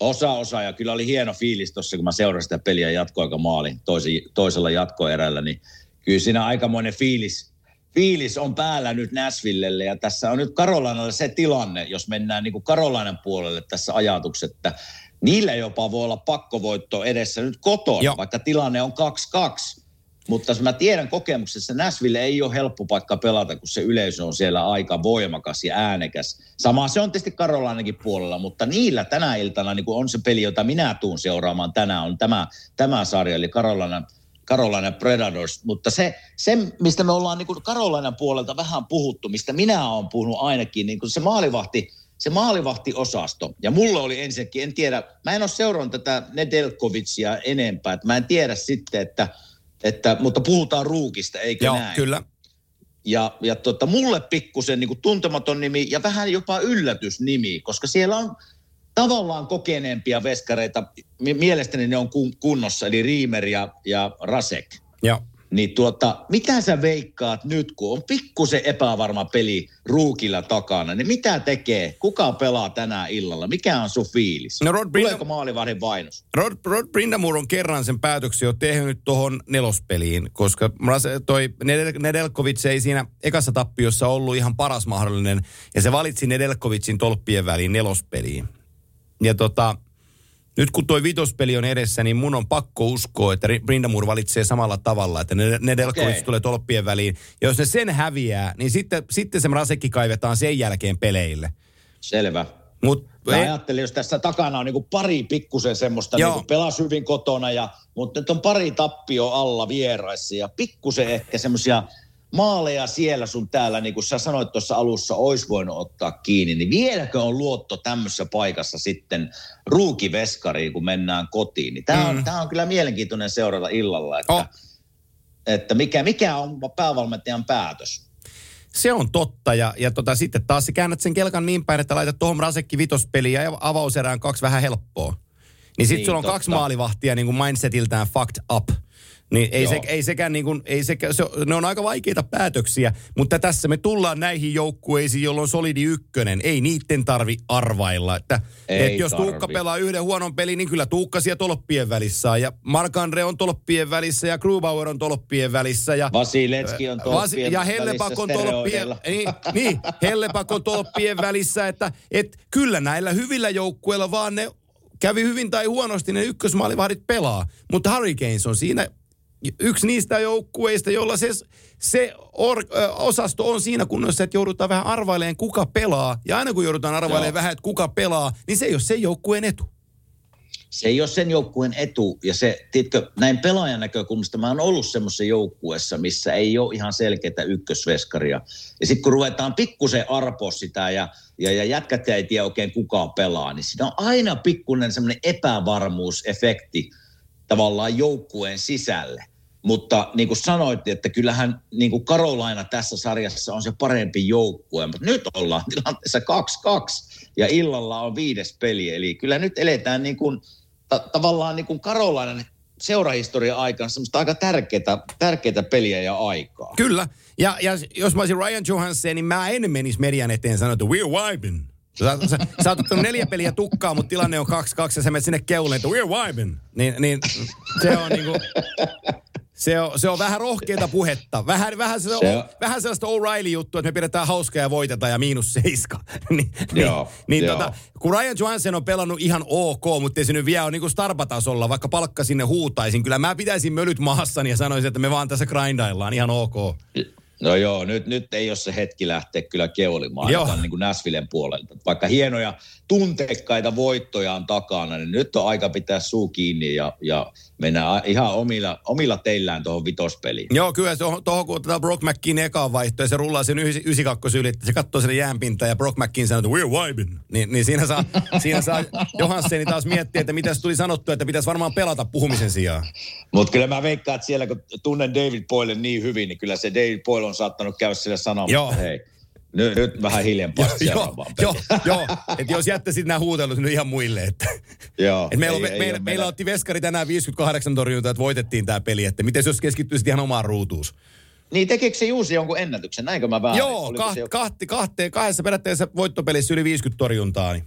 Speaker 3: Osa osa ja kyllä oli hieno fiilis tuossa, kun mä seurasin sitä peliä jatkoaika maalin toisi, toisella jatkoerällä, niin kyllä siinä aikamoinen fiilis, fiilis on päällä nyt Näsvillelle ja tässä on nyt Karolainalle se tilanne, jos mennään niin kuin Karolainan puolelle tässä ajatuksessa, että niillä jopa voi olla pakkovoitto edessä nyt kotona,
Speaker 2: Joo.
Speaker 3: vaikka tilanne on 2-2. Mutta mä tiedän kokemuksessa, Näsville ei ole helppo paikka pelata, kun se yleisö on siellä aika voimakas ja äänekäs. Sama se on tietysti Karolainenkin puolella, mutta niillä tänä iltana niin on se peli, jota minä tuun seuraamaan tänään, on tämä, tämä sarja, eli Karolainen Carolina Predators, mutta se, se mistä me ollaan niin Karolainan puolelta vähän puhuttu, mistä minä olen puhunut ainakin, niin kuin se maalivahti, se maalivahtiosasto. Ja mulle oli ensinnäkin, en tiedä, mä en ole seurannut tätä Nedelkovicia enempää, että mä en tiedä sitten, että, että mutta puhutaan ruukista, eikö
Speaker 2: Joo,
Speaker 3: näin?
Speaker 2: kyllä.
Speaker 3: Ja, ja tota, mulle pikkusen niin tuntematon nimi ja vähän jopa yllätysnimi, koska siellä on tavallaan kokeneempia veskareita. Mi- Mielestäni ne on kun- kunnossa, eli Riimer ja, ja Rasek.
Speaker 2: Joo.
Speaker 3: Niin tuota, mitä sä veikkaat nyt, kun on pikkusen epävarma peli ruukilla takana, niin mitä tekee? Kuka pelaa tänään illalla? Mikä on sun fiilis?
Speaker 2: No Rod Brindam-
Speaker 3: Tuleeko maalivahdin vainos?
Speaker 2: Rod, Rod Brindamur on kerran sen päätöksen jo tehnyt tuohon nelospeliin, koska toi Nedel- Nedelkovic ei siinä ekassa tappiossa ollut ihan paras mahdollinen, ja se valitsi Nedelkovicin tolppien väliin nelospeliin. Ja tota, nyt kun toi vitospeli on edessä, niin mun on pakko uskoa, että Ri- Brindamur valitsee samalla tavalla, että Ned- Nedelkovic
Speaker 3: Okei.
Speaker 2: tulee tolppien väliin. Ja jos ne sen häviää, niin sitten, sitten se Mrasekki kaivetaan sen jälkeen peleille.
Speaker 3: Selvä.
Speaker 2: Mut
Speaker 3: Mä
Speaker 2: ei-
Speaker 3: ajattelin, jos tässä takana on niin pari pikkusen semmoista,
Speaker 2: Joo.
Speaker 3: niin pelas hyvin kotona, ja, mutta nyt on pari tappio alla vieraissa ja pikkusen ehkä semmoisia maaleja siellä sun täällä, niin kuin sä sanoit tuossa alussa, olisi voinut ottaa kiinni, niin vieläkö on luotto tämmöisessä paikassa sitten ruukiveskariin, kun mennään kotiin? Niin tämä on,
Speaker 2: Mm.
Speaker 3: tää on kyllä mielenkiintoinen seurata illalla, että,
Speaker 2: Oh.
Speaker 3: että mikä, mikä on päävalmentajan päätös.
Speaker 2: Se on totta ja, ja tota, sitten taas sä käännät sen kelkan niin päin, että laitat tuohon Rasekki vitospeliä ja avauserään kaksi vähän helppoa. Niin sitten
Speaker 3: Niin,
Speaker 2: sulla on
Speaker 3: totta.
Speaker 2: kaksi maalivahtia niin kuin mindsetiltään fucked up. Niin ei, se, ei sekään niin kuin, ei sekä, se, ne on aika vaikeita päätöksiä, mutta tässä me tullaan näihin joukkueisiin, jolloin on solidi ykkönen. Ei niitten tarvi arvailla. Että,
Speaker 3: Ei
Speaker 2: et jos Tuukka
Speaker 3: tarvi.
Speaker 2: pelaa yhden huonon pelin, niin kyllä Tuukka siellä tolppien välissä on. Ja Mark-Andre on tolppien välissä ja Grubauer on tolppien välissä. Ja
Speaker 3: Vasilevski on tolppien
Speaker 2: ja Hellepak on tolppien, niin, niin, Hellepak on tolppien välissä, että et kyllä näillä hyvillä joukkueilla vaan ne kävi hyvin tai huonosti, ne ykkösmaalivahdit pelaa. Mutta Hurricanes on siinä yksi niistä joukkueista, jolla se, se or, ö, osasto on siinä kunnossa, että joudutaan vähän arvailemaan, kuka pelaa. Ja aina kun joudutaan arvailemaan
Speaker 3: Joo.
Speaker 2: vähän, että kuka pelaa, niin se ei ole sen joukkueen etu.
Speaker 3: se ei ole sen joukkueen etu. Ja se, tiedätkö, näin pelaajan näkökulmasta mä oon ollut semmoisessa joukkueessa, missä ei ole ihan selkeää ykkösveskaria. Ja sitten kun ruvetaan pikkusen arpoa sitä ja, ja, ja jätkät ei tiedä oikein kuka pelaa, niin siinä on aina pikkuinen semmoinen epävarmuusefekti tavallaan joukkueen sisälle. Mutta niin kuin sanoit, että kyllähän niin kuin Karolaina tässä sarjassa on se parempi joukkue, mutta nyt ollaan tilanteessa 2-2 ja illalla on viides peli. Eli kyllä nyt eletään niin kuin, ta- tavallaan niin kuin Karolainan seurahistorian aikana semmoista aika tärkeää, tärkeää peliä ja aikaa.
Speaker 2: Kyllä. Ja, ja jos mä olisin Ryan Johansson, niin mä en menisi median eteen sanoa, että we're vibing. Sä, sä, sä oot ottanut neljä peliä tukkaa, mutta tilanne on 2-2 ja sä menet sinne keuleen, että we're vibing. Niin, niin se on niinku... Se on, se on vähän rohkeita puhetta. Vähän, vähän, se,
Speaker 3: Se
Speaker 2: on,
Speaker 3: on-
Speaker 2: vähän sellaista O'Reilly-juttua, että me pidetään hauskaa ja voitetaan ja miinus seiska. niin,
Speaker 3: Joo,
Speaker 2: niin, niin
Speaker 3: joo.
Speaker 2: tota, kun Ryan Johansen on pelannut ihan ok, mutta ei se nyt vielä ole niin starpatasolla, vaikka palkka sinne huutaisin. Kyllä mä pitäisin mölyt maassani ja sanoisin, että me vaan tässä grindaillaan ihan ok.
Speaker 3: No joo, nyt, nyt ei ole se hetki lähteä kyllä keolimaan
Speaker 2: Joo.
Speaker 3: niin kuin Näsvillen puolelta. Vaikka hienoja tuntekkaita voittoja on takana, niin nyt on aika pitää suu kiinni ja, ja mennä a- ihan omilla, omilla teillään tuohon vitospeliin.
Speaker 2: Joo, kyllä se on, tuohon kun otetaan Brock McKin ekaan vaihto ja se rullaa sen 92 yli, se katsoo sen jäänpintaan ja Brock McKin sanoo, että we're vibing. Niin, niin siinä saa, siinä saa Johansseni taas miettiä, että mitä tuli sanottua, että pitäisi varmaan pelata puhumisen sijaan.
Speaker 3: Mutta kyllä mä veikkaan, että siellä kun tunnen David Boyle niin hyvin, niin kyllä se David Boyle on saattanut käydä sille sanomaan,
Speaker 2: Joo.
Speaker 3: hei, nyt, nyt vähän hiljempaa
Speaker 2: joo, joo, joo, että jos jättäisit nämä huutelut nyt ihan muille, että...
Speaker 3: Joo,
Speaker 2: Et meillä,
Speaker 3: ei-
Speaker 2: me,
Speaker 3: ei
Speaker 2: meillä, meillä otti veskari tänään 58 torjuntaa, että voitettiin tämä peli, että miten jos keskittyisit ihan omaan ruutuus?
Speaker 3: Niin tekikö se Juusi jonkun ennätyksen? Näinkö mä väärin?
Speaker 2: Joo, kaht,
Speaker 3: se, jo-
Speaker 2: kahti, kahteen, kahdessa perätteessä voittopelissä yli 50 torjuntaa. Niin.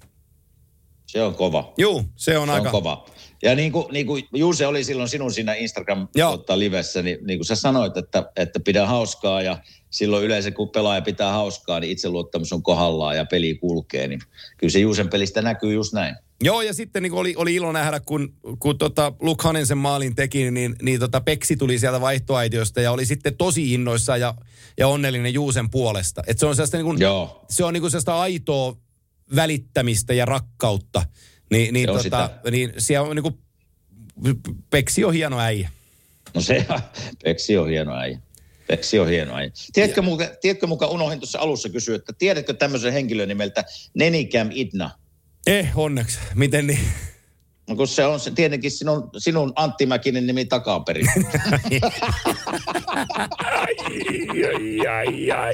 Speaker 3: se on kova.
Speaker 2: Juu, se on
Speaker 3: Se
Speaker 2: aika...
Speaker 3: on kova. Ja niin kuin, niin kuin Juuse oli silloin sinun siinä Instagram
Speaker 2: Joo.
Speaker 3: tota, livessä, niin, niin kuin sä sanoit, että, että pidä hauskaa ja silloin yleensä kun pelaaja pitää hauskaa, niin itseluottamus on kohdallaan ja peli kulkee. Niin kyllä se Juusen pelistä näkyy just näin.
Speaker 2: Joo, ja sitten niin oli, oli ilo nähdä, kun, kun tota Luke Hanen sen maalin teki, niin, niin tota Peksi tuli sieltä vaihtoaitiosta ja oli sitten tosi innoissa ja, ja onnellinen Juusen puolesta. Et se on sellaista, niin kuin,
Speaker 3: Joo.
Speaker 2: se on niin kuin sellaista aitoa välittämistä ja rakkautta. Ni, niin,
Speaker 3: on
Speaker 2: tota,
Speaker 3: sitä.
Speaker 2: niin siellä on niin kuin, Peksi on hieno äijä.
Speaker 3: No se, Peksi on hieno äijä. Peksi on hieno äijä. Tiedätkö, muka, tiedätkö muka unohdin tuossa alussa kysyä, että tiedätkö tämmöisen henkilön nimeltä Nenikam Idna?
Speaker 2: Eh, onneksi. Miten niin?
Speaker 3: No kun se on se, tietenkin sinun, sinun Antti Mäkinen nimi takaperin.
Speaker 2: ai, ai, ai.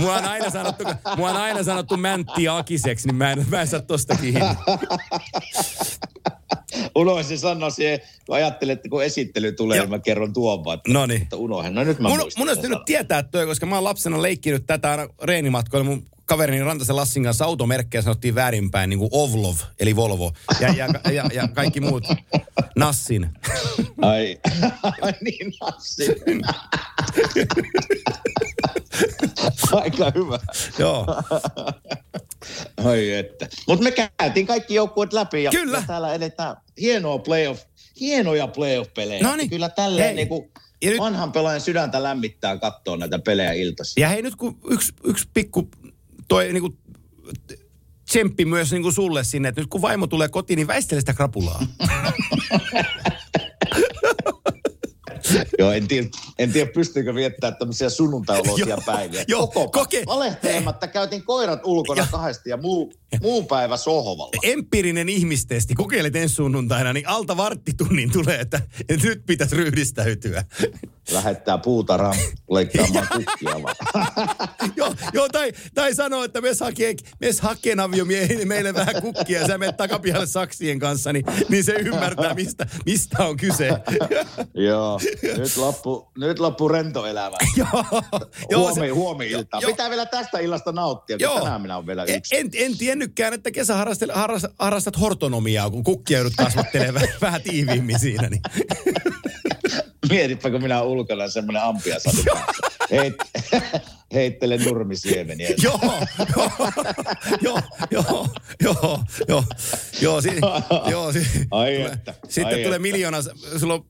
Speaker 2: Mua on aina sanottu, mua on aina sanottu Mäntti Akiseksi, niin mä en, mä en saa tosta kiinni.
Speaker 3: Unohdin sanoa siihen, kun ajattelin, että kun esittely tulee, niin mä kerron tuon vaan. Mutta unohdin. No nyt mä
Speaker 2: Mun, mun olisi nyt tietää toi, koska mä oon lapsena leikkinyt tätä aina reenimatkoilla. Mun kaverini Rantasen Lassin kanssa automerkkejä sanottiin väärinpäin, niin kuin Ovlov, eli Volvo. Ja, ja, ja, ja kaikki muut. Nassin.
Speaker 3: Ai, ai niin, Nassi. Aika hyvä.
Speaker 2: Joo.
Speaker 3: Ai että. Mutta me käytiin kaikki joukkueet läpi ja,
Speaker 2: Kyllä.
Speaker 3: ja täällä edetään hienoa playoff, hienoja playoff-pelejä.
Speaker 2: Noniin.
Speaker 3: Kyllä tälleen
Speaker 2: Hei.
Speaker 3: niinku
Speaker 2: Ja nyt-
Speaker 3: vanhan pelaajan sydäntä lämmittää katsoa näitä pelejä iltaisin.
Speaker 2: Ja hei nyt kun yksi, yksi pikku toi niinku, tsemppi myös niinku sulle sinne, että nyt kun vaimo tulee kotiin, niin väistele sitä krapulaa.
Speaker 3: Joo, en tiedä, en tiedä pystyykö viettää tämmöisiä sunnuntaioloisia päiviä.
Speaker 2: joo,
Speaker 3: Koko
Speaker 2: koke-
Speaker 3: Valehtelematta käytiin koirat ulkona
Speaker 2: Joo.
Speaker 3: kahdesti ja muu, muu päivä sohvalla.
Speaker 2: Empiirinen ihmistesti, kokeilet ensi sunnuntaina, niin alta varttitunnin tulee, että, että nyt pitäisi ryhdistäytyä.
Speaker 3: Lähettää puutarhaan leikkaamaan kukkia vaan.
Speaker 2: joo, joo tai, tai sanoo, että mes hakee, mes hakee aviomieheni meille vähän kukkia ja sä menet takapihalle saksien kanssa, niin, niin se ymmärtää, mistä, mistä on kyse.
Speaker 3: Joo, nyt loppu, nyt loppu rento elämä.
Speaker 2: joo,
Speaker 3: Huomi, huomi iltaa.
Speaker 2: joo.
Speaker 3: Pitää vielä tästä illasta nauttia, kun tänään minä olen vielä
Speaker 2: En,
Speaker 3: yksi.
Speaker 2: en, en tiennytkään, että kesä harrastat, harrastat, hortonomiaa, kun kukkia joudut kasvattelemaan vähän, vähän tiiviimmin siinä. Niin.
Speaker 3: Mietipä, kun minä ulkona semmoinen ampia Heit, heittele nurmisiemeniä.
Speaker 2: joo, joo, joo, joo, joo, joo, si, joo, si,
Speaker 3: Ai että,
Speaker 2: Sitten
Speaker 3: ai
Speaker 2: tulee
Speaker 3: että.
Speaker 2: miljoona, sulla on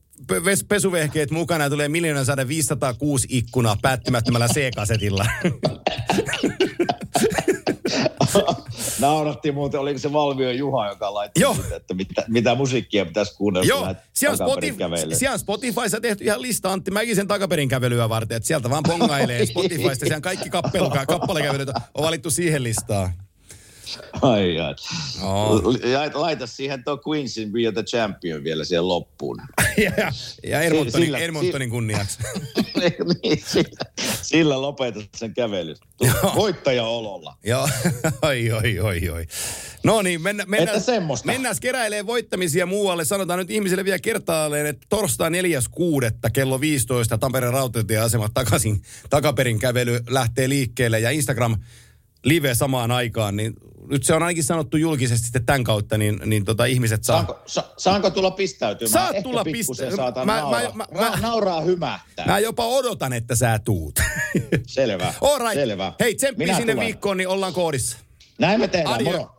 Speaker 2: pesuvehkeet mukana ja tulee miljoona saada 506 ikkunaa päättymättömällä C-kasetilla.
Speaker 3: Nauratti muuten, oliko se Valvio Juha, joka laittoi
Speaker 2: Joo.
Speaker 3: siitä, että mitä, mitä musiikkia pitäisi kuunnella.
Speaker 2: Joo, siellä on,
Speaker 3: takaperin
Speaker 2: Spotify,
Speaker 3: kävelemään.
Speaker 2: siellä Spotifyssa tehty ihan lista Antti Mäkisen takaperin kävelyä varten, että sieltä vaan pongailee Spotifysta. Siellä kaikki kappalekävelyt on valittu siihen listaan.
Speaker 3: Ai, ai.
Speaker 2: Oo.
Speaker 3: Laita- siihen tuo Queensin Are the Champion vielä siihen loppuun.
Speaker 2: Ja, ja Edmontonin,
Speaker 3: Sillä-
Speaker 2: Edmontonin kunniaksi.
Speaker 3: niin, sillä, sillä lopetat sen kävelyn. Voittaja-ololla.
Speaker 2: Joo, oi, oi, oi, oi. No niin, mennä, mennään,
Speaker 3: semmoista.
Speaker 2: mennään keräilee voittamisia muualle. Sanotaan nyt ihmisille vielä kertaalleen, että torstai 4.6. kello 15 Tampereen rautatieasemat takaisin, takaperin kävely lähtee liikkeelle. Ja Instagram live samaan aikaan, niin nyt se on ainakin sanottu julkisesti sitten tämän kautta, niin, niin tota, ihmiset saa...
Speaker 3: Saanko, sa, saanko tulla pistäytymään?
Speaker 2: Saat
Speaker 3: Ehkä
Speaker 2: tulla
Speaker 3: pikkusen
Speaker 2: pistä-
Speaker 3: saatan
Speaker 2: mä-
Speaker 3: nauraa.
Speaker 2: mä- mä-
Speaker 3: Ra-
Speaker 2: mä-
Speaker 3: nauraa hymähtää.
Speaker 2: Mä jopa odotan, että sä tuut.
Speaker 3: Selvä.
Speaker 2: All right.
Speaker 3: Selvä.
Speaker 2: Hei, tsemppi
Speaker 3: Minä
Speaker 2: sinne
Speaker 3: tulen.
Speaker 2: viikkoon, niin ollaan koodissa.
Speaker 3: Näin me tehdään,
Speaker 2: Adieu.
Speaker 3: moro.